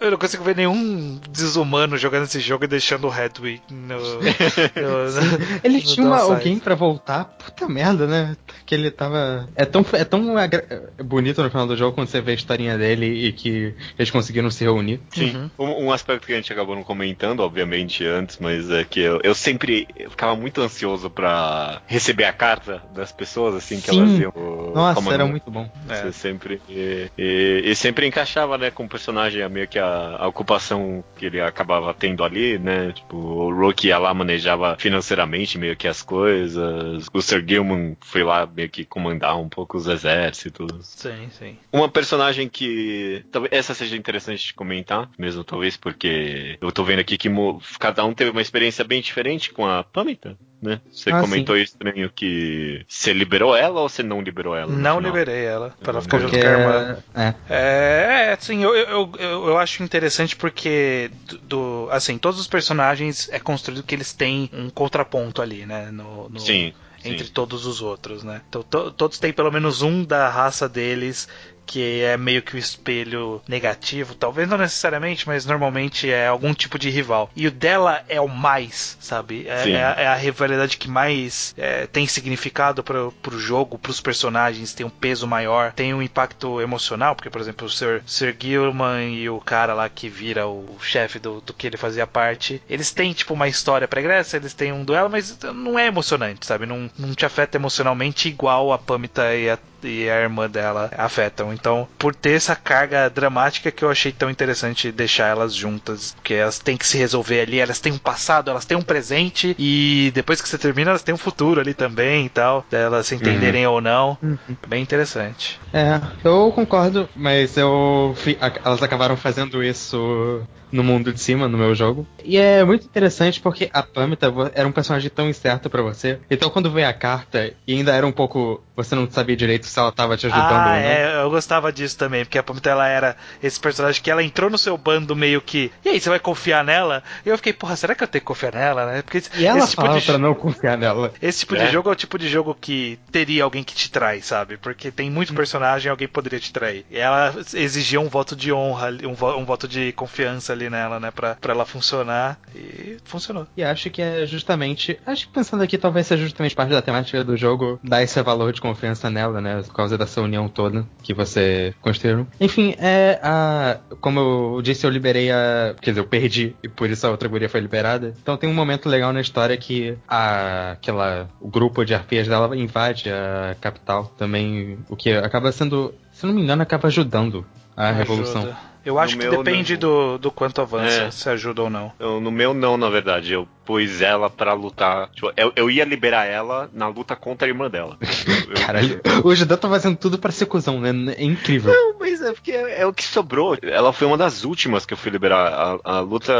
Speaker 2: eu não consigo ver nenhum desumano jogando esse jogo e deixando o Hedwig no, no- no-
Speaker 3: Ele
Speaker 2: no
Speaker 3: tinha uma- alguém pra voltar, puta merda, né? Que ele tava. É tão, é tão agra- bonito no final do jogo quando você vê a historinha dele e que eles conseguiram se reunir.
Speaker 1: Sim. Um, um aspecto que a gente acabou não comentando, obviamente, antes, mas é que eu, eu sempre eu ficava muito ansioso pra receber a carta das pessoas, assim, que
Speaker 3: Sim.
Speaker 1: elas iam.
Speaker 3: Nossa,
Speaker 1: como
Speaker 3: era muito bom.
Speaker 1: Você sempre. E, e- e sempre encaixava, né, com o personagem, meio que a, a ocupação que ele acabava tendo ali, né? Tipo, o Rocky ia lá, manejava financeiramente meio que as coisas. O Sir Gilman foi lá meio que comandar um pouco os exércitos.
Speaker 2: Sim, sim.
Speaker 1: Uma personagem que. Talvez essa seja interessante de comentar, mesmo talvez, porque eu tô vendo aqui que cada um teve uma experiência bem diferente com a Pamita, né? Você
Speaker 3: Ah,
Speaker 1: comentou estranho que você liberou ela ou você não liberou ela?
Speaker 2: Não liberei ela, pra ela ficar junto
Speaker 3: Porque
Speaker 2: com a irmã.
Speaker 3: é,
Speaker 2: É, assim, eu, eu, eu, eu acho interessante porque do, assim, todos os personagens é construído que eles têm um contraponto ali, né? No, no-
Speaker 1: Sim. Sim.
Speaker 2: entre todos os outros, né? Então to- todos têm pelo menos um da raça deles que é meio que o espelho negativo, talvez não necessariamente, mas normalmente é algum tipo de rival. E o dela é o mais, sabe? É, é a- é a rivalidade que mais é, tem significado pro, pro jogo, pros personagens, tem um peso maior, tem um impacto emocional, porque, por exemplo, o Sir, Sir Gilman e o cara lá que vira o chefe do, do que ele fazia parte, eles têm, tipo, uma história pregressa, eles têm um duelo, mas não é emocionante, sabe? Não, não te afeta emocionalmente igual a Pamita e a e a irmã dela afetam. Então, por ter essa carga dramática que eu achei tão interessante deixar elas juntas, porque elas têm que se resolver ali, elas têm um passado, elas têm um presente e depois que você termina, elas têm um futuro ali também e tal, delas se entenderem ou não. Bem interessante.
Speaker 3: É, eu concordo, mas eu elas acabaram fazendo isso no mundo de cima, no meu jogo. E é muito interessante porque a Pamita era um personagem tão incerto pra você. Então quando veio a carta e ainda era um pouco. Você não sabia direito se ela tava te ajudando
Speaker 2: ah,
Speaker 3: ou não.
Speaker 2: é, eu gostava disso também, porque a Pamita ela era esse personagem que ela entrou no seu bando meio que. E aí, você vai confiar nela? E eu fiquei, porra, será que eu tenho que confiar nela, né? Porque esse,
Speaker 3: E ela
Speaker 2: esse tipo
Speaker 3: falava
Speaker 2: de
Speaker 3: pra não confiar nela.
Speaker 2: Esse tipo
Speaker 1: É.
Speaker 2: de jogo é o tipo de jogo que teria alguém que te trai, sabe? Porque tem muito personagem e alguém poderia te trair. E ela exigia um voto de honra, um, vo- um voto de confiança ali nela, né? Pra, pra ela funcionar. E funcionou.
Speaker 3: E acho que é justamente. Acho que pensando aqui, talvez seja justamente parte da temática do jogo dar esse valor de confiança nela, né? Por causa dessa união toda que você construiu. Enfim, é a. Como eu disse, eu liberei a. Quer dizer, eu perdi e por isso a outra guria foi liberada. Então tem um momento legal na história que a. aquela. o grupo de arpias dela invade a capital. Também. O que acaba sendo. Se não me engano, acaba ajudando a revolução.
Speaker 2: Eu acho
Speaker 1: No
Speaker 2: que
Speaker 1: meu,
Speaker 2: depende
Speaker 1: não.
Speaker 2: do, do quanto avança,
Speaker 1: É.
Speaker 2: se ajuda ou não.
Speaker 1: Eu- no meu não, na verdade. Eu pus ela pra lutar. Tipo, eu, eu ia liberar ela na luta contra a irmã dela. Eu- eu-
Speaker 3: Caralho, o Judeu tá fazendo tudo pra ser cuzão, né? É incrível.
Speaker 1: Não, mas é porque é, é o que sobrou. Ela foi uma das últimas que eu fui liberar. A, a luta,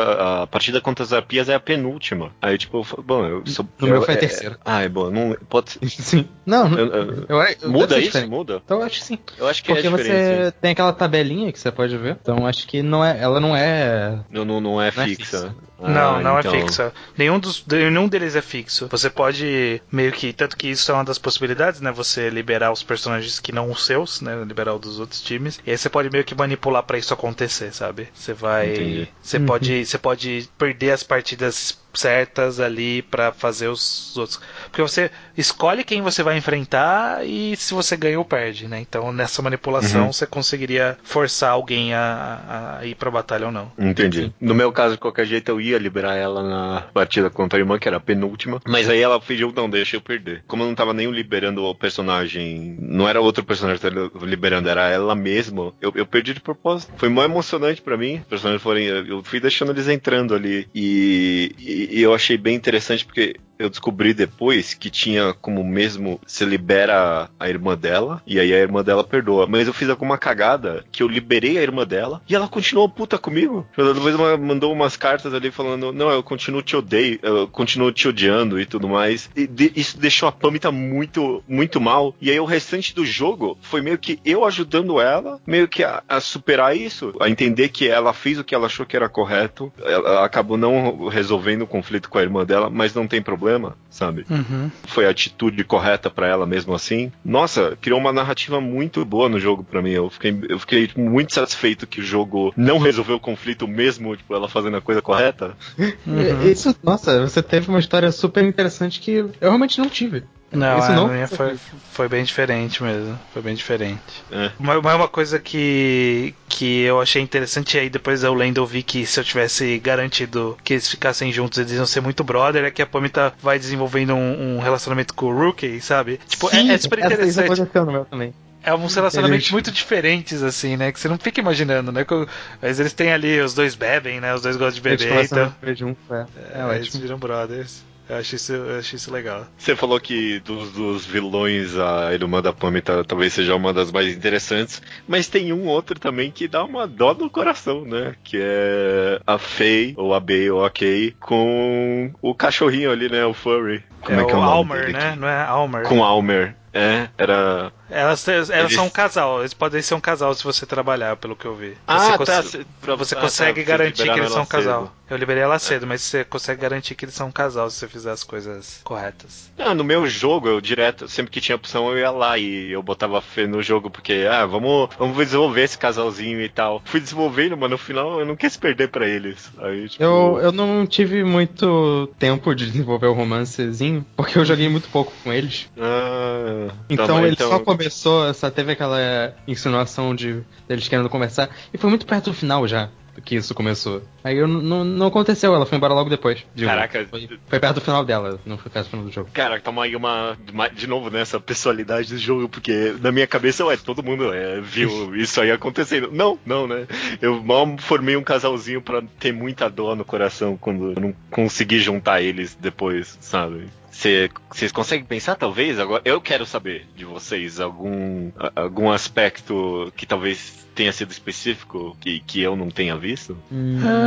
Speaker 1: a partida contra as arpias é a penúltima. Aí, tipo, bom, eu sou.
Speaker 3: No
Speaker 1: eu-
Speaker 3: meu foi a
Speaker 1: é-
Speaker 3: terceira.
Speaker 1: Ah, é bom. Não, pode ser.
Speaker 3: Sim. Não, não.
Speaker 1: eu- eu-
Speaker 3: Eu, eu,
Speaker 1: muda isso?
Speaker 3: diferente.
Speaker 1: Muda?
Speaker 3: Então eu acho que sim.
Speaker 1: Eu acho que
Speaker 3: Porque
Speaker 1: é diferente.
Speaker 3: você tem aquela tabelinha que você pode ver. Então acho que não é, ela não é.
Speaker 1: Não, não, não é
Speaker 3: Não é
Speaker 1: fixa. Ah,
Speaker 2: não, não
Speaker 1: então-
Speaker 2: é fixa. Nenhum, dos, nenhum deles é fixo. Você pode meio que. Tanto que isso é uma das possibilidades, né? Você liberar os personagens que não os seus, né? Liberar o dos outros times. E aí você pode meio que manipular pra isso acontecer, sabe? Você vai.
Speaker 1: Entendi.
Speaker 2: Você
Speaker 3: Uhum.
Speaker 2: pode. Você pode perder as partidas certas ali pra fazer os outros. Porque você escolhe quem você vai enfrentar e se você ganha ou perde, né? Então nessa manipulação
Speaker 1: Uhum.
Speaker 2: você conseguiria forçar alguém a, a ir pra batalha ou não.
Speaker 1: Entendi. No meu caso, de qualquer jeito, eu ia liberar ela na partida contra a irmã, que era a penúltima. Mas aí ela pediu, não, deixa eu perder. Como eu não tava nem liberando o personagem, não era outro personagem que tava liberando, era ela mesma, eu, eu perdi de propósito. Foi mó emocionante pra mim. Os personagens foram, eu fui deixando eles entrando ali. E, e- e eu achei bem interessante porque eu descobri depois que tinha como mesmo você libera a irmã dela e aí a irmã dela perdoa. Mas eu fiz alguma cagada que eu liberei a irmã dela e ela continuou puta comigo. Ela Depois mandou umas cartas ali falando: Não, eu continuo te odeio, eu continuo te odiando e tudo mais. E de- isso deixou a Pamita muito, muito mal. E aí o restante do jogo foi meio que eu ajudando ela, meio que a, a superar isso, a entender que ela fez o que ela achou que era correto. Ela acabou não resolvendo o conflito com a irmã dela, mas não tem problema, sabe?
Speaker 2: Uhum.
Speaker 1: foi a atitude correta pra ela mesmo assim. Nossa, criou uma narrativa muito boa no jogo pra mim. Eu fiquei, eu fiquei muito satisfeito que o jogo não resolveu o conflito mesmo, tipo, ela fazendo a coisa correta.
Speaker 2: Uhum.
Speaker 3: É, Isso, nossa, você teve uma história super interessante que eu realmente não tive.
Speaker 2: Não,
Speaker 3: Isso
Speaker 2: é,
Speaker 3: não
Speaker 2: a minha foi, foi bem diferente mesmo. Foi bem diferente.
Speaker 1: É.
Speaker 2: Mas mas uma coisa que, que eu achei interessante, e aí depois eu lendo eu vi que se eu tivesse garantido que eles ficassem juntos, eles iam ser muito brother, é que a Pamita vai desenvolvendo um, um relacionamento com o Rookie, sabe? Tipo, é- é, super
Speaker 3: essa- Isso
Speaker 2: interessante.
Speaker 3: no meu também.
Speaker 2: É uns relacionamentos
Speaker 3: Eles-
Speaker 2: muito diferentes, assim, né? Que você não fica imaginando, né? Que- Mas eles têm ali, os dois bebem, né? Os dois gostam de
Speaker 3: Eles
Speaker 2: beber,
Speaker 3: começam
Speaker 2: então.
Speaker 3: junto, é, é
Speaker 2: É, eles viram brothers. Eu acho isso, eu acho isso legal.
Speaker 1: Você falou que dos, dos vilões a irmã da Pamita talvez seja uma das mais interessantes, mas tem um outro também que dá uma dó no coração, né? Que é a Faye, ou a B, ou a Kay, com o cachorrinho ali, né? O Furry. Como
Speaker 2: é,
Speaker 1: é, que é
Speaker 2: o
Speaker 1: o nome
Speaker 2: Almer,
Speaker 1: dele
Speaker 2: né?
Speaker 1: aqui?
Speaker 2: Não é Almer.
Speaker 1: Com Almer. É, era.
Speaker 2: Elas, elas
Speaker 1: Eles-
Speaker 2: são um casal, eles podem ser um casal se você trabalhar, pelo que eu vi.
Speaker 1: Ah,
Speaker 2: você
Speaker 1: tá.
Speaker 2: cons-
Speaker 1: cê- pra-
Speaker 2: Você
Speaker 1: ah,
Speaker 2: consegue
Speaker 1: tá,
Speaker 2: garantir que eles são um casal.
Speaker 1: cedo.
Speaker 2: Eu liberei ela cedo, mas você consegue garantir que eles são um casal se você fizer as coisas corretas.
Speaker 1: Ah, no meu jogo, eu direto, sempre que tinha opção, eu ia lá e eu botava fé no jogo, porque, ah, vamos, vamos desenvolver esse casalzinho e tal. Fui desenvolvendo, mas no final eu não quis perder pra eles. Aí, tipo,
Speaker 3: Eu, eu não tive muito tempo de desenvolver o romancezinho, porque eu joguei muito pouco com eles.
Speaker 1: Ah,
Speaker 3: Então
Speaker 1: tá bom,
Speaker 3: ele só começou, só teve aquela insinuação de deles querendo conversar, e foi muito perto do final já que isso começou. Aí eu, não, não aconteceu, ela foi embora logo depois. Digo,
Speaker 1: Caraca.
Speaker 3: Foi, foi perto do final dela, não foi perto do final do jogo.
Speaker 1: Cara, toma aí uma. uma- De novo nessa pessoalidade do jogo, porque na minha cabeça, ué, todo mundo é, viu isso aí acontecendo. Não, não, né? Eu mal formei um casalzinho pra ter muita dor no coração quando eu não consegui juntar eles depois, sabe? Cê- Vocês conseguem pensar, talvez? Agora, eu quero saber de vocês algum, algum aspecto que talvez tenha sido específico que, que eu não tenha visto.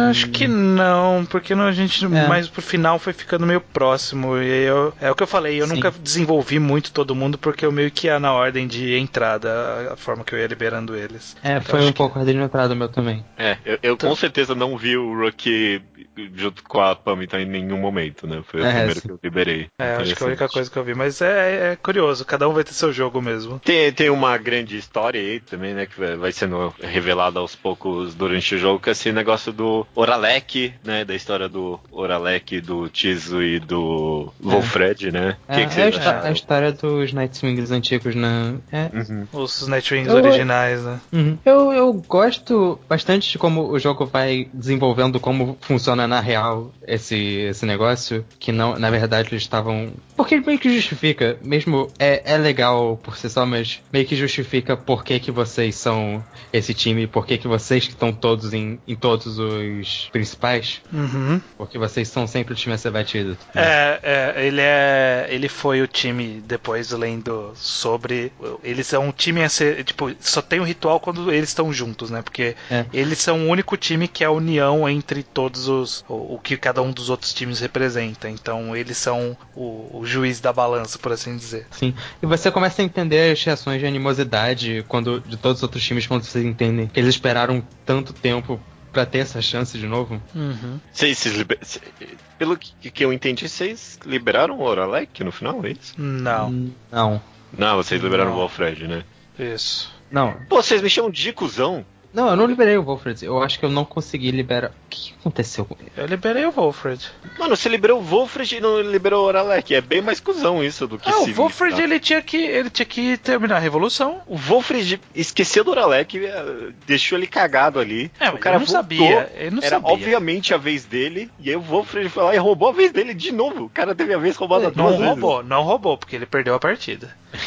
Speaker 2: Acho que não, porque não, a gente
Speaker 3: É.
Speaker 2: mais pro final foi ficando meio próximo. E eu, é o que eu falei, eu
Speaker 3: Sim.
Speaker 2: nunca desenvolvi muito todo mundo porque eu meio que ia na ordem de entrada, a- a forma que eu ia liberando eles.
Speaker 3: É, foi
Speaker 2: acho
Speaker 3: um pouco ordem de entrada meu também.
Speaker 1: É, eu, eu com certeza não vi o Rookie junto com a Pamita em nenhum momento, né? Foi o
Speaker 3: É,
Speaker 1: primeiro
Speaker 3: sim.
Speaker 1: que eu liberei.
Speaker 2: É, acho que é a única coisa que eu vi. Mas é, é curioso, cada um vai ter seu jogo mesmo.
Speaker 1: Tem, tem uma grande história aí também, né? Que vai- vai sendo revelada aos poucos durante o jogo, que é esse negócio do Oralek, né? Da história do Oralek, do Tizo e do Wolfred, né? O
Speaker 3: É,
Speaker 1: que, que
Speaker 3: é a, a história dos Nightwings antigos, né? É,
Speaker 1: Uhum.
Speaker 2: Os Nightwings
Speaker 3: Eu-
Speaker 2: originais, né?
Speaker 3: Uhum. Eu, eu gosto bastante de como o jogo vai desenvolvendo como funciona na real esse, esse negócio, que não, na verdade eles estavam. Porque meio que justifica, mesmo é, é legal por si só, mas meio que justifica por que, que vocês são esse time, por que, que vocês que estão todos em, em todos os principais,
Speaker 2: Uhum.
Speaker 3: porque vocês são sempre o time a ser batido.
Speaker 2: É, é, ele é. Ele foi o time, depois lendo sobre. Eles são um time a ser. Tipo, só tem um ritual quando eles estão juntos, né? Porque
Speaker 3: É.
Speaker 2: eles são o único time que é a união entre todos os. O, o que cada um dos outros times representa. Então eles são o, o juiz da balança, por assim dizer.
Speaker 3: Sim. E você começa a entender as reações de animosidade quando de todos os outros times quando vocês entendem que eles esperaram tanto tempo pra ter essa chance de novo.
Speaker 2: Uhum.
Speaker 1: Vocês, liber- Pelo que, que eu entendi, vocês liberaram o Oralek no final, é isso?
Speaker 2: Não,
Speaker 3: Não.
Speaker 1: Não, vocês liberaram
Speaker 2: Não.
Speaker 1: o Wolfred, né?
Speaker 2: isso.
Speaker 3: Não.
Speaker 1: Pô, vocês me chamam de cuzão?
Speaker 3: Não, eu não liberei o Wolfred. Eu acho que eu não consegui liberar. O que aconteceu com ele?
Speaker 2: Eu liberei o Wolfred.
Speaker 1: Mano, você liberou o Wolfred e não liberou o Oralek. É bem mais cuzão isso do que
Speaker 2: Ah, o
Speaker 1: se
Speaker 2: Wolfred
Speaker 1: tá?
Speaker 2: ele tinha que. ele tinha que terminar a revolução.
Speaker 1: O Wolfred esqueceu do Oralek, eh, deixou ele cagado ali.
Speaker 2: É,
Speaker 1: o cara
Speaker 2: não
Speaker 1: voltou,
Speaker 2: sabia, ele não
Speaker 1: Era
Speaker 2: sabia.
Speaker 1: obviamente a vez dele. E aí o Wolfred foi lá e roubou a vez dele de novo. O cara teve a vez roubada
Speaker 2: Não
Speaker 1: duas vezes.
Speaker 2: roubou, não roubou, porque ele perdeu a partida.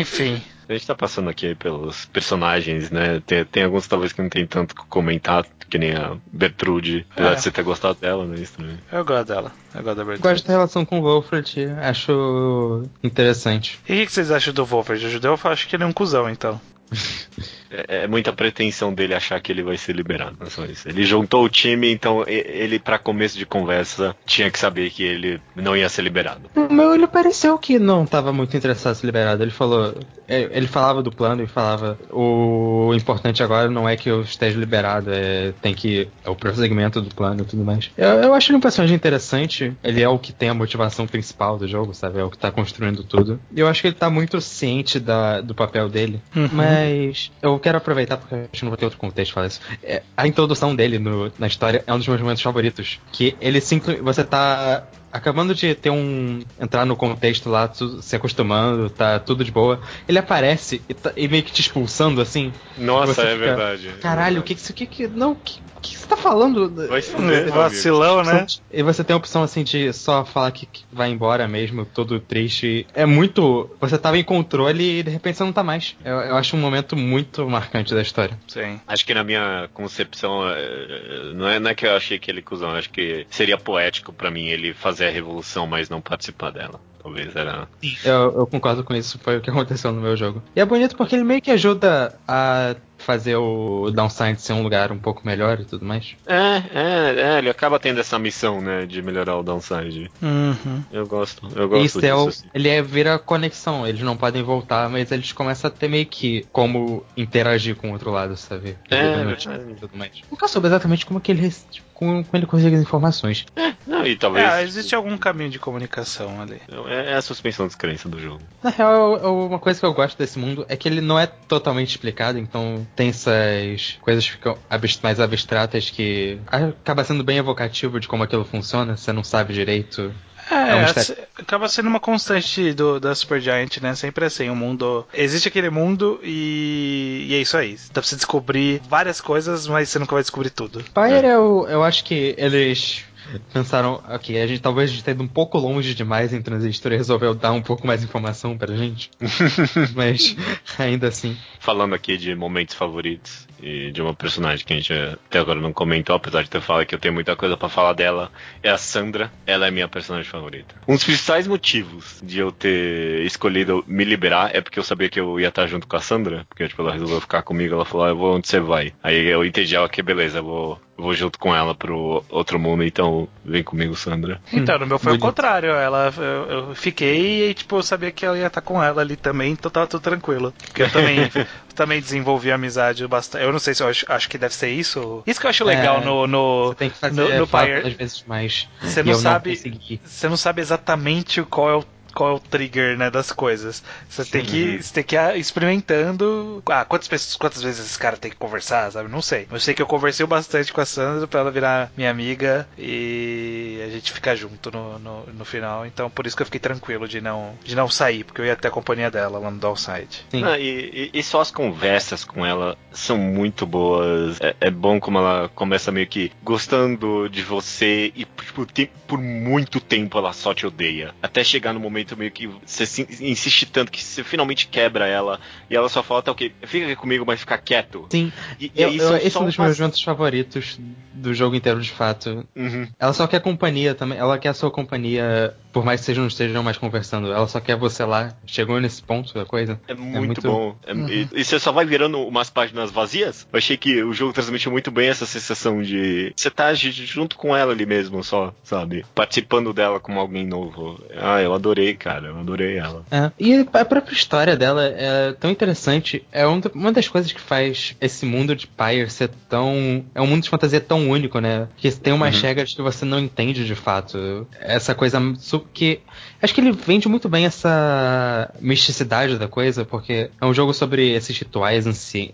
Speaker 2: Enfim.
Speaker 1: A gente tá passando aqui pelos personagens, né? Tem, tem alguns talvez que não tem tanto que comentar, que nem a Bertrude. Apesar
Speaker 2: É.
Speaker 1: de você ter gostado dela, né? Isso também.
Speaker 2: Eu gosto dela. Eu gosto da
Speaker 3: Eu
Speaker 2: Bertrand.
Speaker 3: gosto da relação com o Wolfred, acho interessante.
Speaker 2: E o que vocês acham do Wolfred? O judeu eu acho que ele é um cuzão, então.
Speaker 1: É, é muita pretensão dele achar que ele vai ser liberado. é só isso. Ele juntou o time, então ele, pra começo de conversa, tinha que saber que ele não ia ser liberado.
Speaker 3: Meu, ele pareceu que não estava muito interessado em ser liberado. Ele falou. é, Ele falava do plano e falava. O importante agora não é que eu esteja liberado, é, tem que. É o prosseguimento do plano e tudo mais. Eu, eu acho ele um personagem interessante. Ele é o que tem a motivação principal do jogo, sabe? É o que tá construindo tudo. E eu acho que ele tá muito ciente da, do papel dele.
Speaker 2: Uhum.
Speaker 3: Mas eu quero aproveitar, porque acho que não vou ter outro contexto falar isso. É, a introdução dele no- na história é um dos meus momentos favoritos. Que ele simplesmente. Você tá acabando de ter um. entrar no contexto lá, tu- se acostumando, tá tudo de boa. Ele aparece e, tá- e meio que te expulsando assim.
Speaker 1: Nossa, é
Speaker 3: fica,
Speaker 1: verdade.
Speaker 3: Caralho, o que que isso que, que. Não, o que, o que você tá falando?
Speaker 1: Vai se fuder, amigo.
Speaker 2: Vacilão, né?
Speaker 3: E você tem a opção assim de só falar que, que vai embora mesmo, todo triste. É muito. Você tava em controle e de repente você não tá mais. Eu, eu acho um momento muito marcante da história.
Speaker 2: Sim.
Speaker 1: Acho que na minha concepção, é, não é, não é que eu achei que ele cuzão, acho que seria poético pra mim ele fazer a revolução, mas não participar dela. talvez. Era.
Speaker 3: Eu, eu concordo com isso, foi o que aconteceu no meu jogo. E é bonito porque ele meio que ajuda a fazer o Downside ser um lugar um pouco melhor e tudo mais.
Speaker 1: É, é, é, ele acaba tendo essa missão, né, de melhorar o downside.
Speaker 2: Uhum.
Speaker 1: Eu gosto, eu gosto
Speaker 3: Isso
Speaker 1: disso.
Speaker 3: é o,
Speaker 1: assim.
Speaker 3: ele é, vira conexão, eles não podem voltar, mas eles começam a ter meio que como interagir com o outro lado, sabe?
Speaker 1: É,
Speaker 3: notícias e tudo mais. Nunca soube exatamente como que ele como, como ele consegue as informações.
Speaker 1: Não, e talvez.
Speaker 2: É, existe algum caminho de comunicação ali.
Speaker 1: É, é a suspensão de descrença do jogo.
Speaker 3: Na real, eu- eu- uma coisa que eu gosto desse mundo é que ele não é totalmente explicado, então tem essas coisas que ficam mais abstratas que acaba sendo bem evocativo de como aquilo funciona, você não sabe direito.
Speaker 2: É,
Speaker 3: É um
Speaker 2: acaba sendo uma constante do, da Supergiant, né? Sempre assim, o mundo. Existe aquele mundo e, e é isso aí. Dá pra você descobrir várias coisas, mas você nunca vai descobrir tudo.
Speaker 3: Pyre, eu, eu acho que eles pensaram, ok, a gente talvez tenha ido um pouco longe demais em Transistor e resolveu dar um pouco mais informação pra gente. Mas ainda assim.
Speaker 1: Falando aqui de momentos favoritos e de uma personagem que a gente até agora não comentou, apesar de ter falado que eu tenho muita coisa pra falar dela, é a Sandra. Ela é minha personagem favorita. Um dos principais motivos de eu ter escolhido me liberar é porque eu sabia que eu ia estar junto com a Sandra, porque tipo, ela resolveu ficar comigo, ela falou, ah, eu vou onde você vai. Aí eu entendi, ela que beleza, eu vou, eu vou junto com ela pro outro mundo, então vem comigo, Sandra.
Speaker 2: Então, no meu foi
Speaker 3: bonito.
Speaker 2: o contrário. Ela, eu, eu fiquei e, tipo, eu sabia que eu ia estar com ela ali também, então tava tudo tranquilo. Porque eu também, também desenvolvi amizade bastante. Eu não sei se eu acho, acho que deve ser isso. Isso que eu acho legal
Speaker 3: É,
Speaker 2: no, no,
Speaker 3: Você tem que fazer
Speaker 2: no, no Pyre.
Speaker 3: vezes mais.
Speaker 2: Você não sabe-
Speaker 3: Não.
Speaker 2: Você não sabe exatamente qual é o qual é o trigger né, das coisas. Você tem que, você tem que ir experimentando. Ah, quantas pessoas, quantas vezes esse cara tem que conversar, sabe? Não sei. Eu sei que eu conversei bastante com a Sandra pra ela virar minha amiga e a gente ficar junto no, no, no final. Então por isso que eu fiquei tranquilo de não, de não sair, porque eu ia ter a companhia dela lá no Downside.
Speaker 3: Sim.
Speaker 1: Ah, e, e- e só as conversas com ela são muito boas. É, é bom como ela começa meio que gostando de você e tipo, tem- por muito tempo ela só te odeia. Até chegar no momento meio que você insiste tanto que você finalmente quebra ela e ela só fala, tá ok, fica aqui comigo, mas fica quieto.
Speaker 3: Sim,
Speaker 1: E,
Speaker 3: eu, eu- esse é um dos meus momentos favoritos do jogo inteiro, de fato.
Speaker 1: Uhum.
Speaker 3: Ela só quer companhia também. Ela quer a sua companhia, por mais que vocês não estejam mais conversando. Ela só quer você lá. Chegou nesse ponto da coisa.
Speaker 1: É muito,
Speaker 3: muito-
Speaker 1: bom. É- e, e você só vai virando umas páginas vazias? Eu achei que o jogo transmitiu muito bem essa sensação de você tá junto com ela ali mesmo, só, sabe? Participando dela como alguém novo. Ah, eu adorei, cara. Eu adorei ela.
Speaker 3: É, E a própria história dela é tão interessante. É um uma das coisas que faz esse mundo de Pyre ser tão. É um mundo de fantasia tão único, né? Que tem umas
Speaker 1: Uhum.
Speaker 3: regras que você não entende de fato. Essa coisa su- que. Acho que ele vende muito bem essa misticidade da coisa, porque é um jogo sobre esses rituais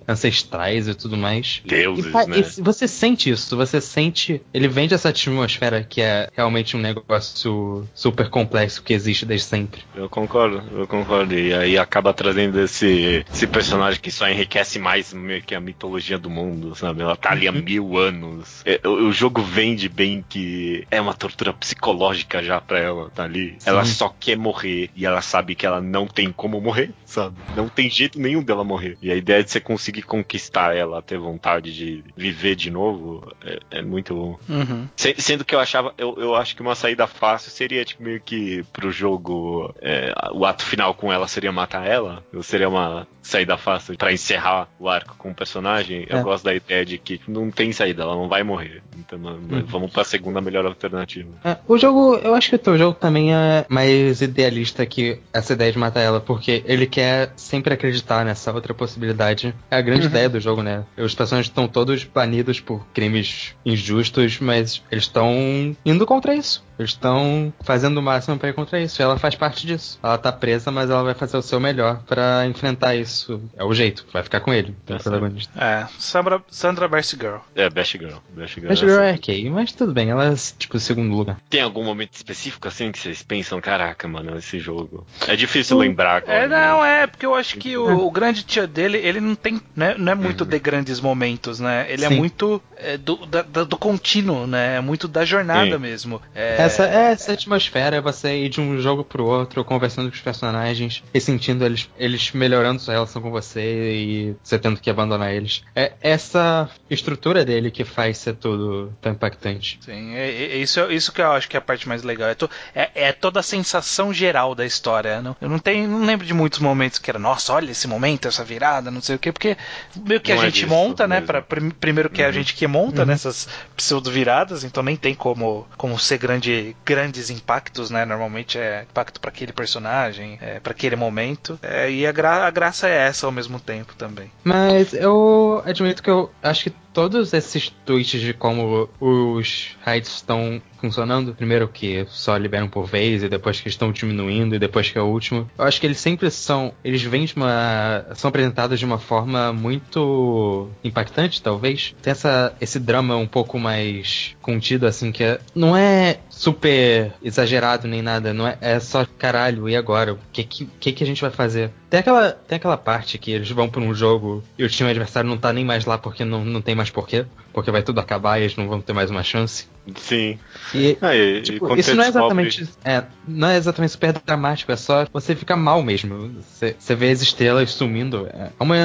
Speaker 3: ancestrais e tudo mais.
Speaker 1: Deuses,
Speaker 3: E,
Speaker 1: né?
Speaker 3: e você sente isso, você sente. Ele vende essa atmosfera que é realmente um negócio super complexo que existe desde sempre.
Speaker 1: Eu concordo, eu concordo. E aí acaba trazendo esse, esse personagem que só enriquece mais meio que a mitologia do mundo, sabe? Ela tá ali há mil anos. É, o, o jogo vende bem que é uma tortura psicológica já pra ela, tá ali. Ela só quer morrer e ela sabe que ela não tem como morrer, sabe? Não tem jeito nenhum dela morrer. E a ideia de você conseguir conquistar ela, ter vontade de viver de novo, é, é muito bom.
Speaker 2: Uhum.
Speaker 1: Se- Sendo que eu achava, eu, eu acho que uma saída fácil seria tipo meio que pro jogo é, o ato final com ela seria matar ela, ou seria uma saída fácil pra encerrar o arco com o personagem. Eu
Speaker 3: É.
Speaker 1: gosto da ideia de que não tem saída, ela não vai morrer. Então mas vamos pra segunda melhor alternativa.
Speaker 3: É, o jogo, eu acho que o teu jogo também é mais idealista que essa ideia de matar ela, porque ele quer sempre acreditar nessa outra possibilidade. É a grande ideia do jogo, né? Os personagens estão todos banidos por crimes injustos, mas eles estão indo contra isso. Eles estão fazendo o máximo pra ir contra isso. E ela faz parte disso. Ela tá presa, mas ela vai fazer o seu melhor pra enfrentar isso. É o jeito, vai ficar com ele, o protagonista.
Speaker 2: É, Sandra, Sandra Best Girl.
Speaker 1: É, Best Girl. Best Girl.
Speaker 3: Mas
Speaker 1: é
Speaker 3: Girl
Speaker 1: assim.
Speaker 3: é ok, mas tudo bem, ela é tipo o segundo lugar.
Speaker 1: Tem algum momento específico assim que vocês pensam, caraca, mano, esse jogo. É difícil lembrar agora.
Speaker 2: É,
Speaker 1: né?
Speaker 2: não, é, porque eu acho que o, o grande tia dele, ele não tem, né, não é muito de grandes momentos, né? Ele é
Speaker 3: Sim.
Speaker 2: muito é, do, da- da- do contínuo, né? É muito da jornada
Speaker 1: Sim.
Speaker 2: mesmo.
Speaker 3: É,
Speaker 2: É,
Speaker 3: Essa, é essa atmosfera, é você ir de um jogo pro outro, conversando com os personagens e sentindo eles, eles melhorando sua relação com você e você tendo que abandonar eles. É essa estrutura dele que faz ser tudo tão impactante.
Speaker 2: Sim, é, é- é isso, isso que eu acho que é a parte mais legal. É, to- é- é toda a sensação geral da história. Não, eu não tenho, não lembro de muitos momentos que era, nossa, olha esse momento, essa virada, não sei o quê, porque meio que
Speaker 1: Não
Speaker 2: a
Speaker 1: é
Speaker 2: gente monta, né?
Speaker 1: mesmo.
Speaker 2: Pra, prim- primeiro que é a gente que monta nessas pseudo viradas, então nem tem como, como ser grande, grandes impactos, né? Normalmente é impacto pra aquele personagem, é, para aquele momento. É, e a, gra- a graça é essa ao mesmo tempo também.
Speaker 3: Mas eu admito que eu acho que todos esses tweets de como os raids estão funcionando, primeiro que só liberam por vez, e depois que estão diminuindo, e depois que é o último, eu acho que eles sempre são. Eles vêm de uma. são apresentados de uma forma muito impactante, talvez. Tem essa, esse drama um pouco mais contido, assim, que é, não é super exagerado nem nada, não é, é só caralho, e agora? O que, que, que que a gente vai fazer? Tem aquela, tem aquela parte que eles vão pra um jogo e o time adversário não tá nem mais lá porque não, não tem mais porquê, porque vai tudo acabar e eles não vão ter mais uma chance.
Speaker 1: Sim.
Speaker 3: E,
Speaker 1: Ah, e- e
Speaker 3: tipo,
Speaker 1: quando
Speaker 3: isso não é
Speaker 1: descobre-
Speaker 3: exatamente. É, não é exatamente super dramático, é só você fica mal mesmo. Você, você vê as estrelas sumindo. É uma,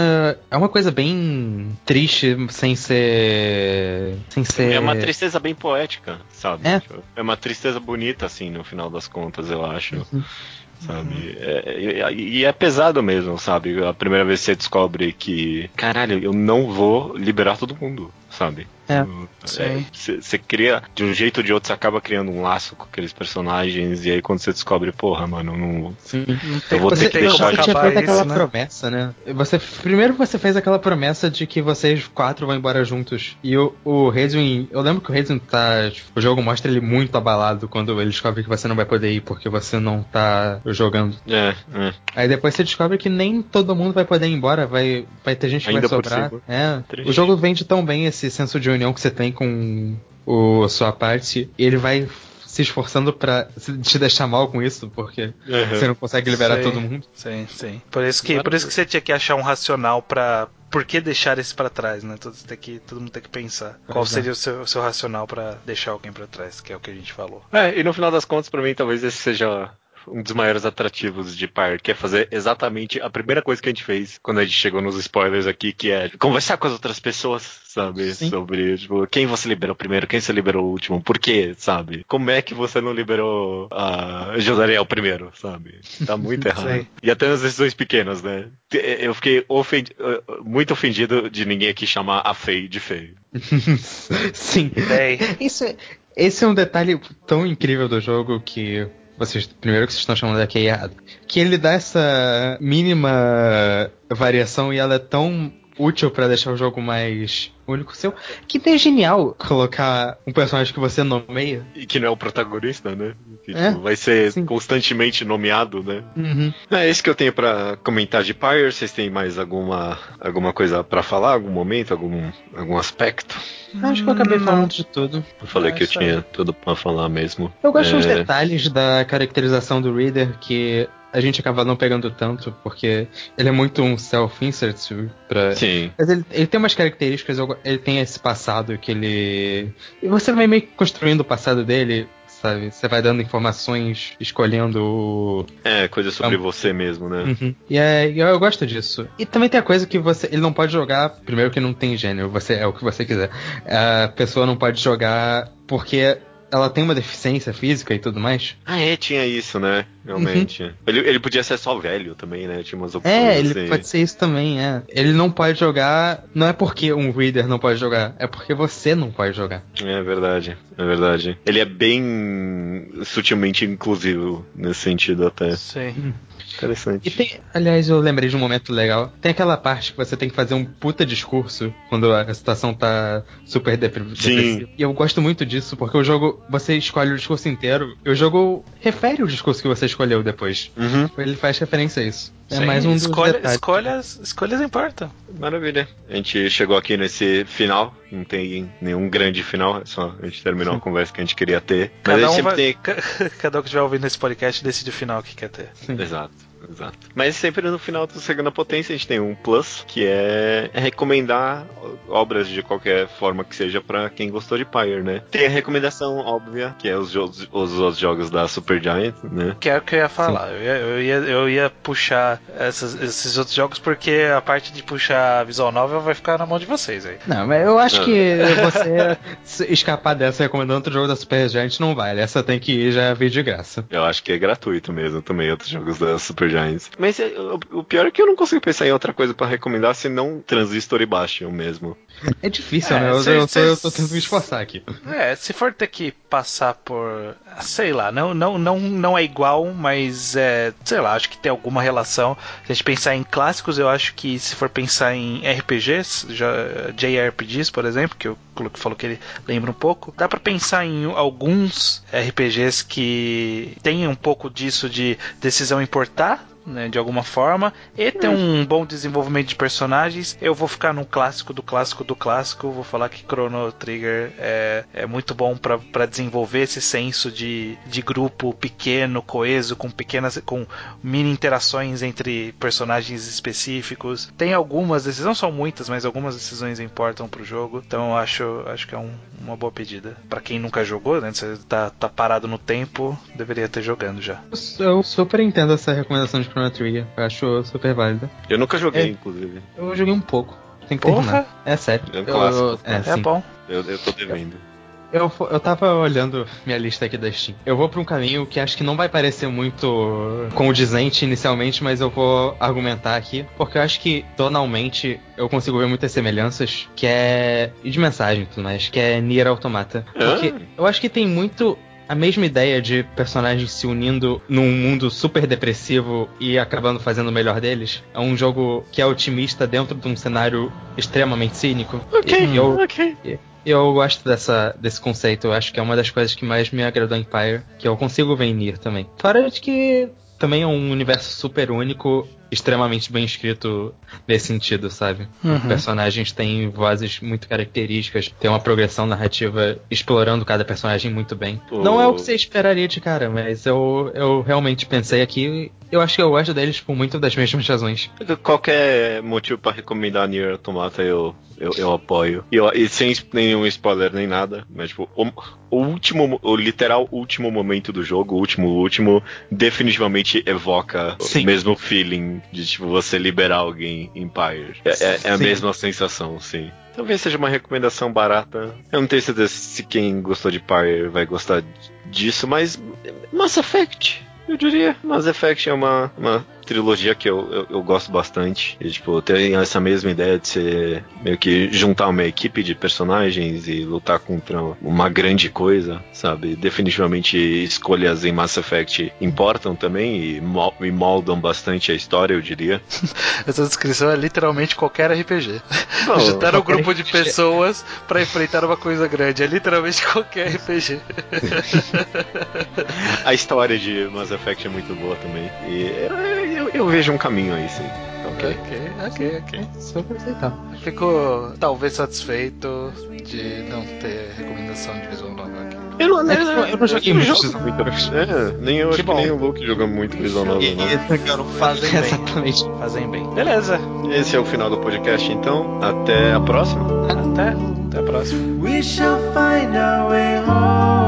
Speaker 3: é uma coisa bem triste sem ser. Sem ser.
Speaker 1: É uma tristeza bem poética, sabe?
Speaker 3: É.
Speaker 1: Tipo, É uma tristeza bonita, assim, no final das contas, eu acho.
Speaker 3: Uhum.
Speaker 1: Sabe? É, e, e é pesado mesmo, sabe? A primeira vez que você descobre que, caralho, eu não vou liberar todo mundo, sabe?
Speaker 3: É.
Speaker 1: Você você cria, de um jeito ou de outro, você acaba criando um laço com aqueles personagens, e aí quando você descobre, porra, mano, não.
Speaker 3: Sim.
Speaker 2: Não
Speaker 1: Eu vou
Speaker 3: Você,
Speaker 1: ter que deixar
Speaker 3: você
Speaker 1: de
Speaker 3: tinha
Speaker 2: acabar
Speaker 3: feito aquela
Speaker 2: isso, né?
Speaker 3: promessa, né? Você, primeiro você fez aquela promessa de que vocês quatro vão embora juntos. E o, o Redwin. Eu lembro que o Redwin tá. tipo, o jogo mostra ele muito abalado quando ele descobre que você não vai poder ir porque você não tá jogando.
Speaker 1: É, é.
Speaker 3: Aí depois você descobre que nem todo mundo vai poder ir embora, vai, vai ter gente que
Speaker 1: Ainda
Speaker 3: vai sobrar. É.
Speaker 1: Triste.
Speaker 3: O jogo vende tão bem esse senso de união que você tem com o sua parte, e ele vai se esforçando pra se- te deixar mal com isso, porque
Speaker 1: Uhum.
Speaker 3: você não consegue liberar
Speaker 2: Sim.
Speaker 3: todo mundo.
Speaker 2: Sim, sim. Por isso que, por isso que você tinha que achar um racional pra. Por que deixar esse pra trás, né? Todo, tem que, todo mundo tem que pensar. Qual
Speaker 3: Exato.
Speaker 2: seria o seu, o seu racional pra deixar alguém pra trás, que é o que a gente falou.
Speaker 1: É, e no final das contas, pra mim, talvez esse seja um dos maiores atrativos de Pyre, que é fazer exatamente a primeira coisa que a gente fez quando a gente chegou nos spoilers aqui, que é conversar com as outras pessoas, sabe?
Speaker 3: Sim.
Speaker 1: Sobre, tipo, quem você liberou primeiro, quem você liberou o último, por quê, sabe? Como é que você não liberou a Josariel primeiro, sabe? Tá muito errado.
Speaker 2: Sim.
Speaker 1: E até nas decisões pequenas, né? Eu fiquei ofendi- muito ofendido de ninguém aqui chamar a Fei de feio.
Speaker 3: Sim.
Speaker 2: Bem.
Speaker 3: Isso é, esse é um detalhe tão incrível do jogo que vocês primeiro que vocês estão chamando daqui errado, que ele dá essa mínima variação e ela é tão útil pra deixar o jogo mais único seu, que é genial colocar um personagem que você nomeia.
Speaker 1: E que não é o protagonista, né? Que
Speaker 3: É,
Speaker 1: tipo, vai ser
Speaker 3: sim.
Speaker 1: constantemente nomeado, né?
Speaker 3: Uhum.
Speaker 1: É isso que eu tenho pra comentar de Pyre. Vocês têm mais alguma, alguma coisa pra falar? Algum momento? Algum, algum aspecto?
Speaker 3: Acho que eu acabei
Speaker 2: Não.
Speaker 3: falando de tudo.
Speaker 1: Eu falei
Speaker 2: É
Speaker 1: que eu tinha tudo pra falar mesmo.
Speaker 3: Eu gosto dos
Speaker 1: É,
Speaker 3: detalhes da caracterização do Reader que a gente acaba não pegando tanto, porque ele é muito um self-insert pra.
Speaker 1: Sim.
Speaker 3: Mas ele, ele tem umas características, ele tem esse passado que ele. E você vai meio que construindo o passado dele, sabe? Você vai dando informações, escolhendo.
Speaker 1: É, coisa sobre
Speaker 3: um-
Speaker 1: você mesmo, né?
Speaker 3: Uhum. E é, eu, eu gosto disso. E também tem a coisa que você. Ele não pode jogar. Primeiro que não tem gênero, você é o que você quiser. A pessoa não pode jogar porque ela tem uma deficiência física e tudo mais.
Speaker 1: Ah, é, tinha isso, né? Realmente. Ele, ele podia ser só velho também, né? Tinha umas opções
Speaker 3: É, ele
Speaker 1: assim.
Speaker 3: pode ser isso também, é. Ele não pode jogar. Não é porque um reader não pode jogar, é porque você não pode jogar.
Speaker 1: É verdade, é verdade. Ele é bem sutilmente inclusivo nesse sentido até.
Speaker 2: Sim.
Speaker 1: Interessante.
Speaker 3: E tem, aliás, eu lembrei de um momento legal. Tem aquela parte que você tem que fazer um puta discurso quando a situação tá super depre-
Speaker 1: Sim.
Speaker 3: depressiva. E eu gosto muito disso, porque o jogo, você escolhe o discurso inteiro, e o jogo refere o discurso que você escolheu depois.
Speaker 1: Uhum.
Speaker 3: Ele faz referência a isso. É
Speaker 2: Sim,
Speaker 3: mais um dos
Speaker 2: escolha,
Speaker 3: detalhes.
Speaker 2: escolhas, escolhas importam.
Speaker 1: Maravilha. A gente chegou aqui nesse final. Não tem nenhum grande final. É só a gente terminou a conversa que a gente queria ter. Mas
Speaker 2: Cada um, vai,
Speaker 1: tem.
Speaker 2: ca- cada um que estiver ouvindo esse podcast decide o final que quer ter.
Speaker 1: Exato, exato. Mas sempre no final do Segunda Potência a gente tem um plus, que é recomendar obras de qualquer forma que seja para quem gostou de Pyre, né? Tem a recomendação óbvia, que é os, jogos, os outros jogos da Supergiant, né?
Speaker 2: Que é o que eu ia falar. Eu ia, eu ia, eu ia puxar essas- esses outros jogos porque a parte de puxar visual novel vai ficar na mão de vocês aí.
Speaker 3: Não, mas eu acho
Speaker 1: Não.
Speaker 3: que você escapar dessa recomendando outro jogo da Super Giant não vale. Essa tem que ir já vir de graça.
Speaker 1: Eu acho que é gratuito mesmo também, outros jogos da Supergiants. Mas é, o, o pior é que eu não consigo pensar em outra coisa pra recomendar senão Transistor e Bastion mesmo.
Speaker 3: É difícil,
Speaker 2: É,
Speaker 3: né? Eu,
Speaker 2: cês-
Speaker 3: eu, tô, eu tô tentando me esforçar aqui.
Speaker 2: É, se for ter que passar por. Sei lá, não, não, não, não é igual, mas é. Sei lá, acho que tem alguma relação. Se a gente pensar em clássicos, eu acho que se for pensar em RPGs, já- JRPGs, por exemplo, que Luke falou que ele lembra um pouco, dá pra pensar em alguns RPGs que tem um pouco disso de decisão importar. Né, de alguma forma, e tem um bom desenvolvimento de personagens. Eu vou ficar no clássico do clássico do clássico. Vou falar que Chrono Trigger é, é muito bom pra- pra desenvolver esse senso de, de grupo pequeno, coeso, com pequenas, com mini interações entre personagens específicos. Tem algumas decisões, não são muitas, mas algumas decisões importam pro jogo. Então eu acho, acho que é um- uma boa pedida. Pra quem nunca jogou, né? Você tá, tá parado no tempo, deveria ter jogando já.
Speaker 3: Eu, eu super entendo essa recomendação de Chrono Trigger. Eu acho super válida.
Speaker 1: Eu nunca joguei,
Speaker 3: É.
Speaker 1: inclusive.
Speaker 3: Eu joguei um pouco. Tem que
Speaker 2: Porra!
Speaker 3: terminar. É sério.
Speaker 1: É um
Speaker 3: Eu-
Speaker 1: clássico.
Speaker 3: é,
Speaker 2: É bom.
Speaker 1: Eu, eu tô devendo.
Speaker 3: Eu, eu tava olhando minha lista aqui da Steam. Eu vou pra um caminho que acho que não vai parecer muito condizente inicialmente, mas eu vou argumentar aqui, porque eu acho que tonalmente eu consigo ver muitas semelhanças, que é. e de mensagem e tudo mais, que é Nier Automata. Porque
Speaker 1: Ah.
Speaker 3: eu acho que tem muito. A mesma ideia de personagens se unindo num mundo super depressivo e acabando fazendo o melhor deles. É um jogo que é otimista dentro de um cenário extremamente cínico. E eu,
Speaker 1: ok.
Speaker 3: eu gosto dessa, desse conceito, eu acho que é uma das coisas que mais me agradou em Empire, que eu consigo ver em Nier também. Fora de que também é um universo super único, extremamente bem escrito nesse sentido, sabe?
Speaker 2: Uhum.
Speaker 3: Personagens têm vozes muito características, tem uma progressão narrativa explorando cada personagem muito bem.
Speaker 1: Pô.
Speaker 3: Não é o que você esperaria de cara, mas eu, eu realmente pensei aqui, eu acho que eu gosto deles por muito das mesmas razões.
Speaker 1: Qualquer motivo pra recomendar Nier Automata eu, eu, eu apoio. E, eu- e sem nenhum spoiler nem nada. Mas, tipo, o, o último, o literal último momento do jogo, o último, último, definitivamente evoca
Speaker 3: Sim.
Speaker 1: o mesmo feeling de, tipo, você liberar alguém em Pyre. É, é- é a mesma sensação, sim. Talvez seja uma recomendação barata. Eu não tenho certeza se quem gostou de Pyre vai gostar disso, mas Mass Effect. Eu diria, Mass Effect é uma, uma trilogia que eu, eu, eu gosto bastante. E, tipo, tem essa mesma ideia de ser meio que juntar uma equipe de personagens e lutar contra uma grande coisa, sabe? Definitivamente escolhas em Mass Effect importam também e, mol- e moldam bastante a história, eu diria.
Speaker 2: Essa descrição é literalmente qualquer RPG.
Speaker 1: Não,
Speaker 2: Juntaram um grupo de pessoas pra enfrentar uma coisa grande. É literalmente qualquer RPG.
Speaker 1: A história de Mass Effect é muito boa também. E eu, eu- eu vejo um caminho aí, sim. Ok.
Speaker 2: ok, ok, ok.
Speaker 3: Super aceitável.
Speaker 2: Fico talvez satisfeito de não ter recomendação de visual novel aqui.
Speaker 1: Eu não,
Speaker 3: É que eu- eu não joguei
Speaker 1: não
Speaker 3: muito Visual. Novel.
Speaker 1: É, nem eu
Speaker 2: Que
Speaker 1: acho
Speaker 2: bom.
Speaker 1: que nem o Luke joga muito Visual Novel, não.
Speaker 2: Fazem bem.
Speaker 3: Exatamente.
Speaker 2: Fazem bem. Beleza.
Speaker 1: Esse é o final do podcast, então. Até a próxima.
Speaker 2: Até. Até a próxima.
Speaker 4: We shall find our way home.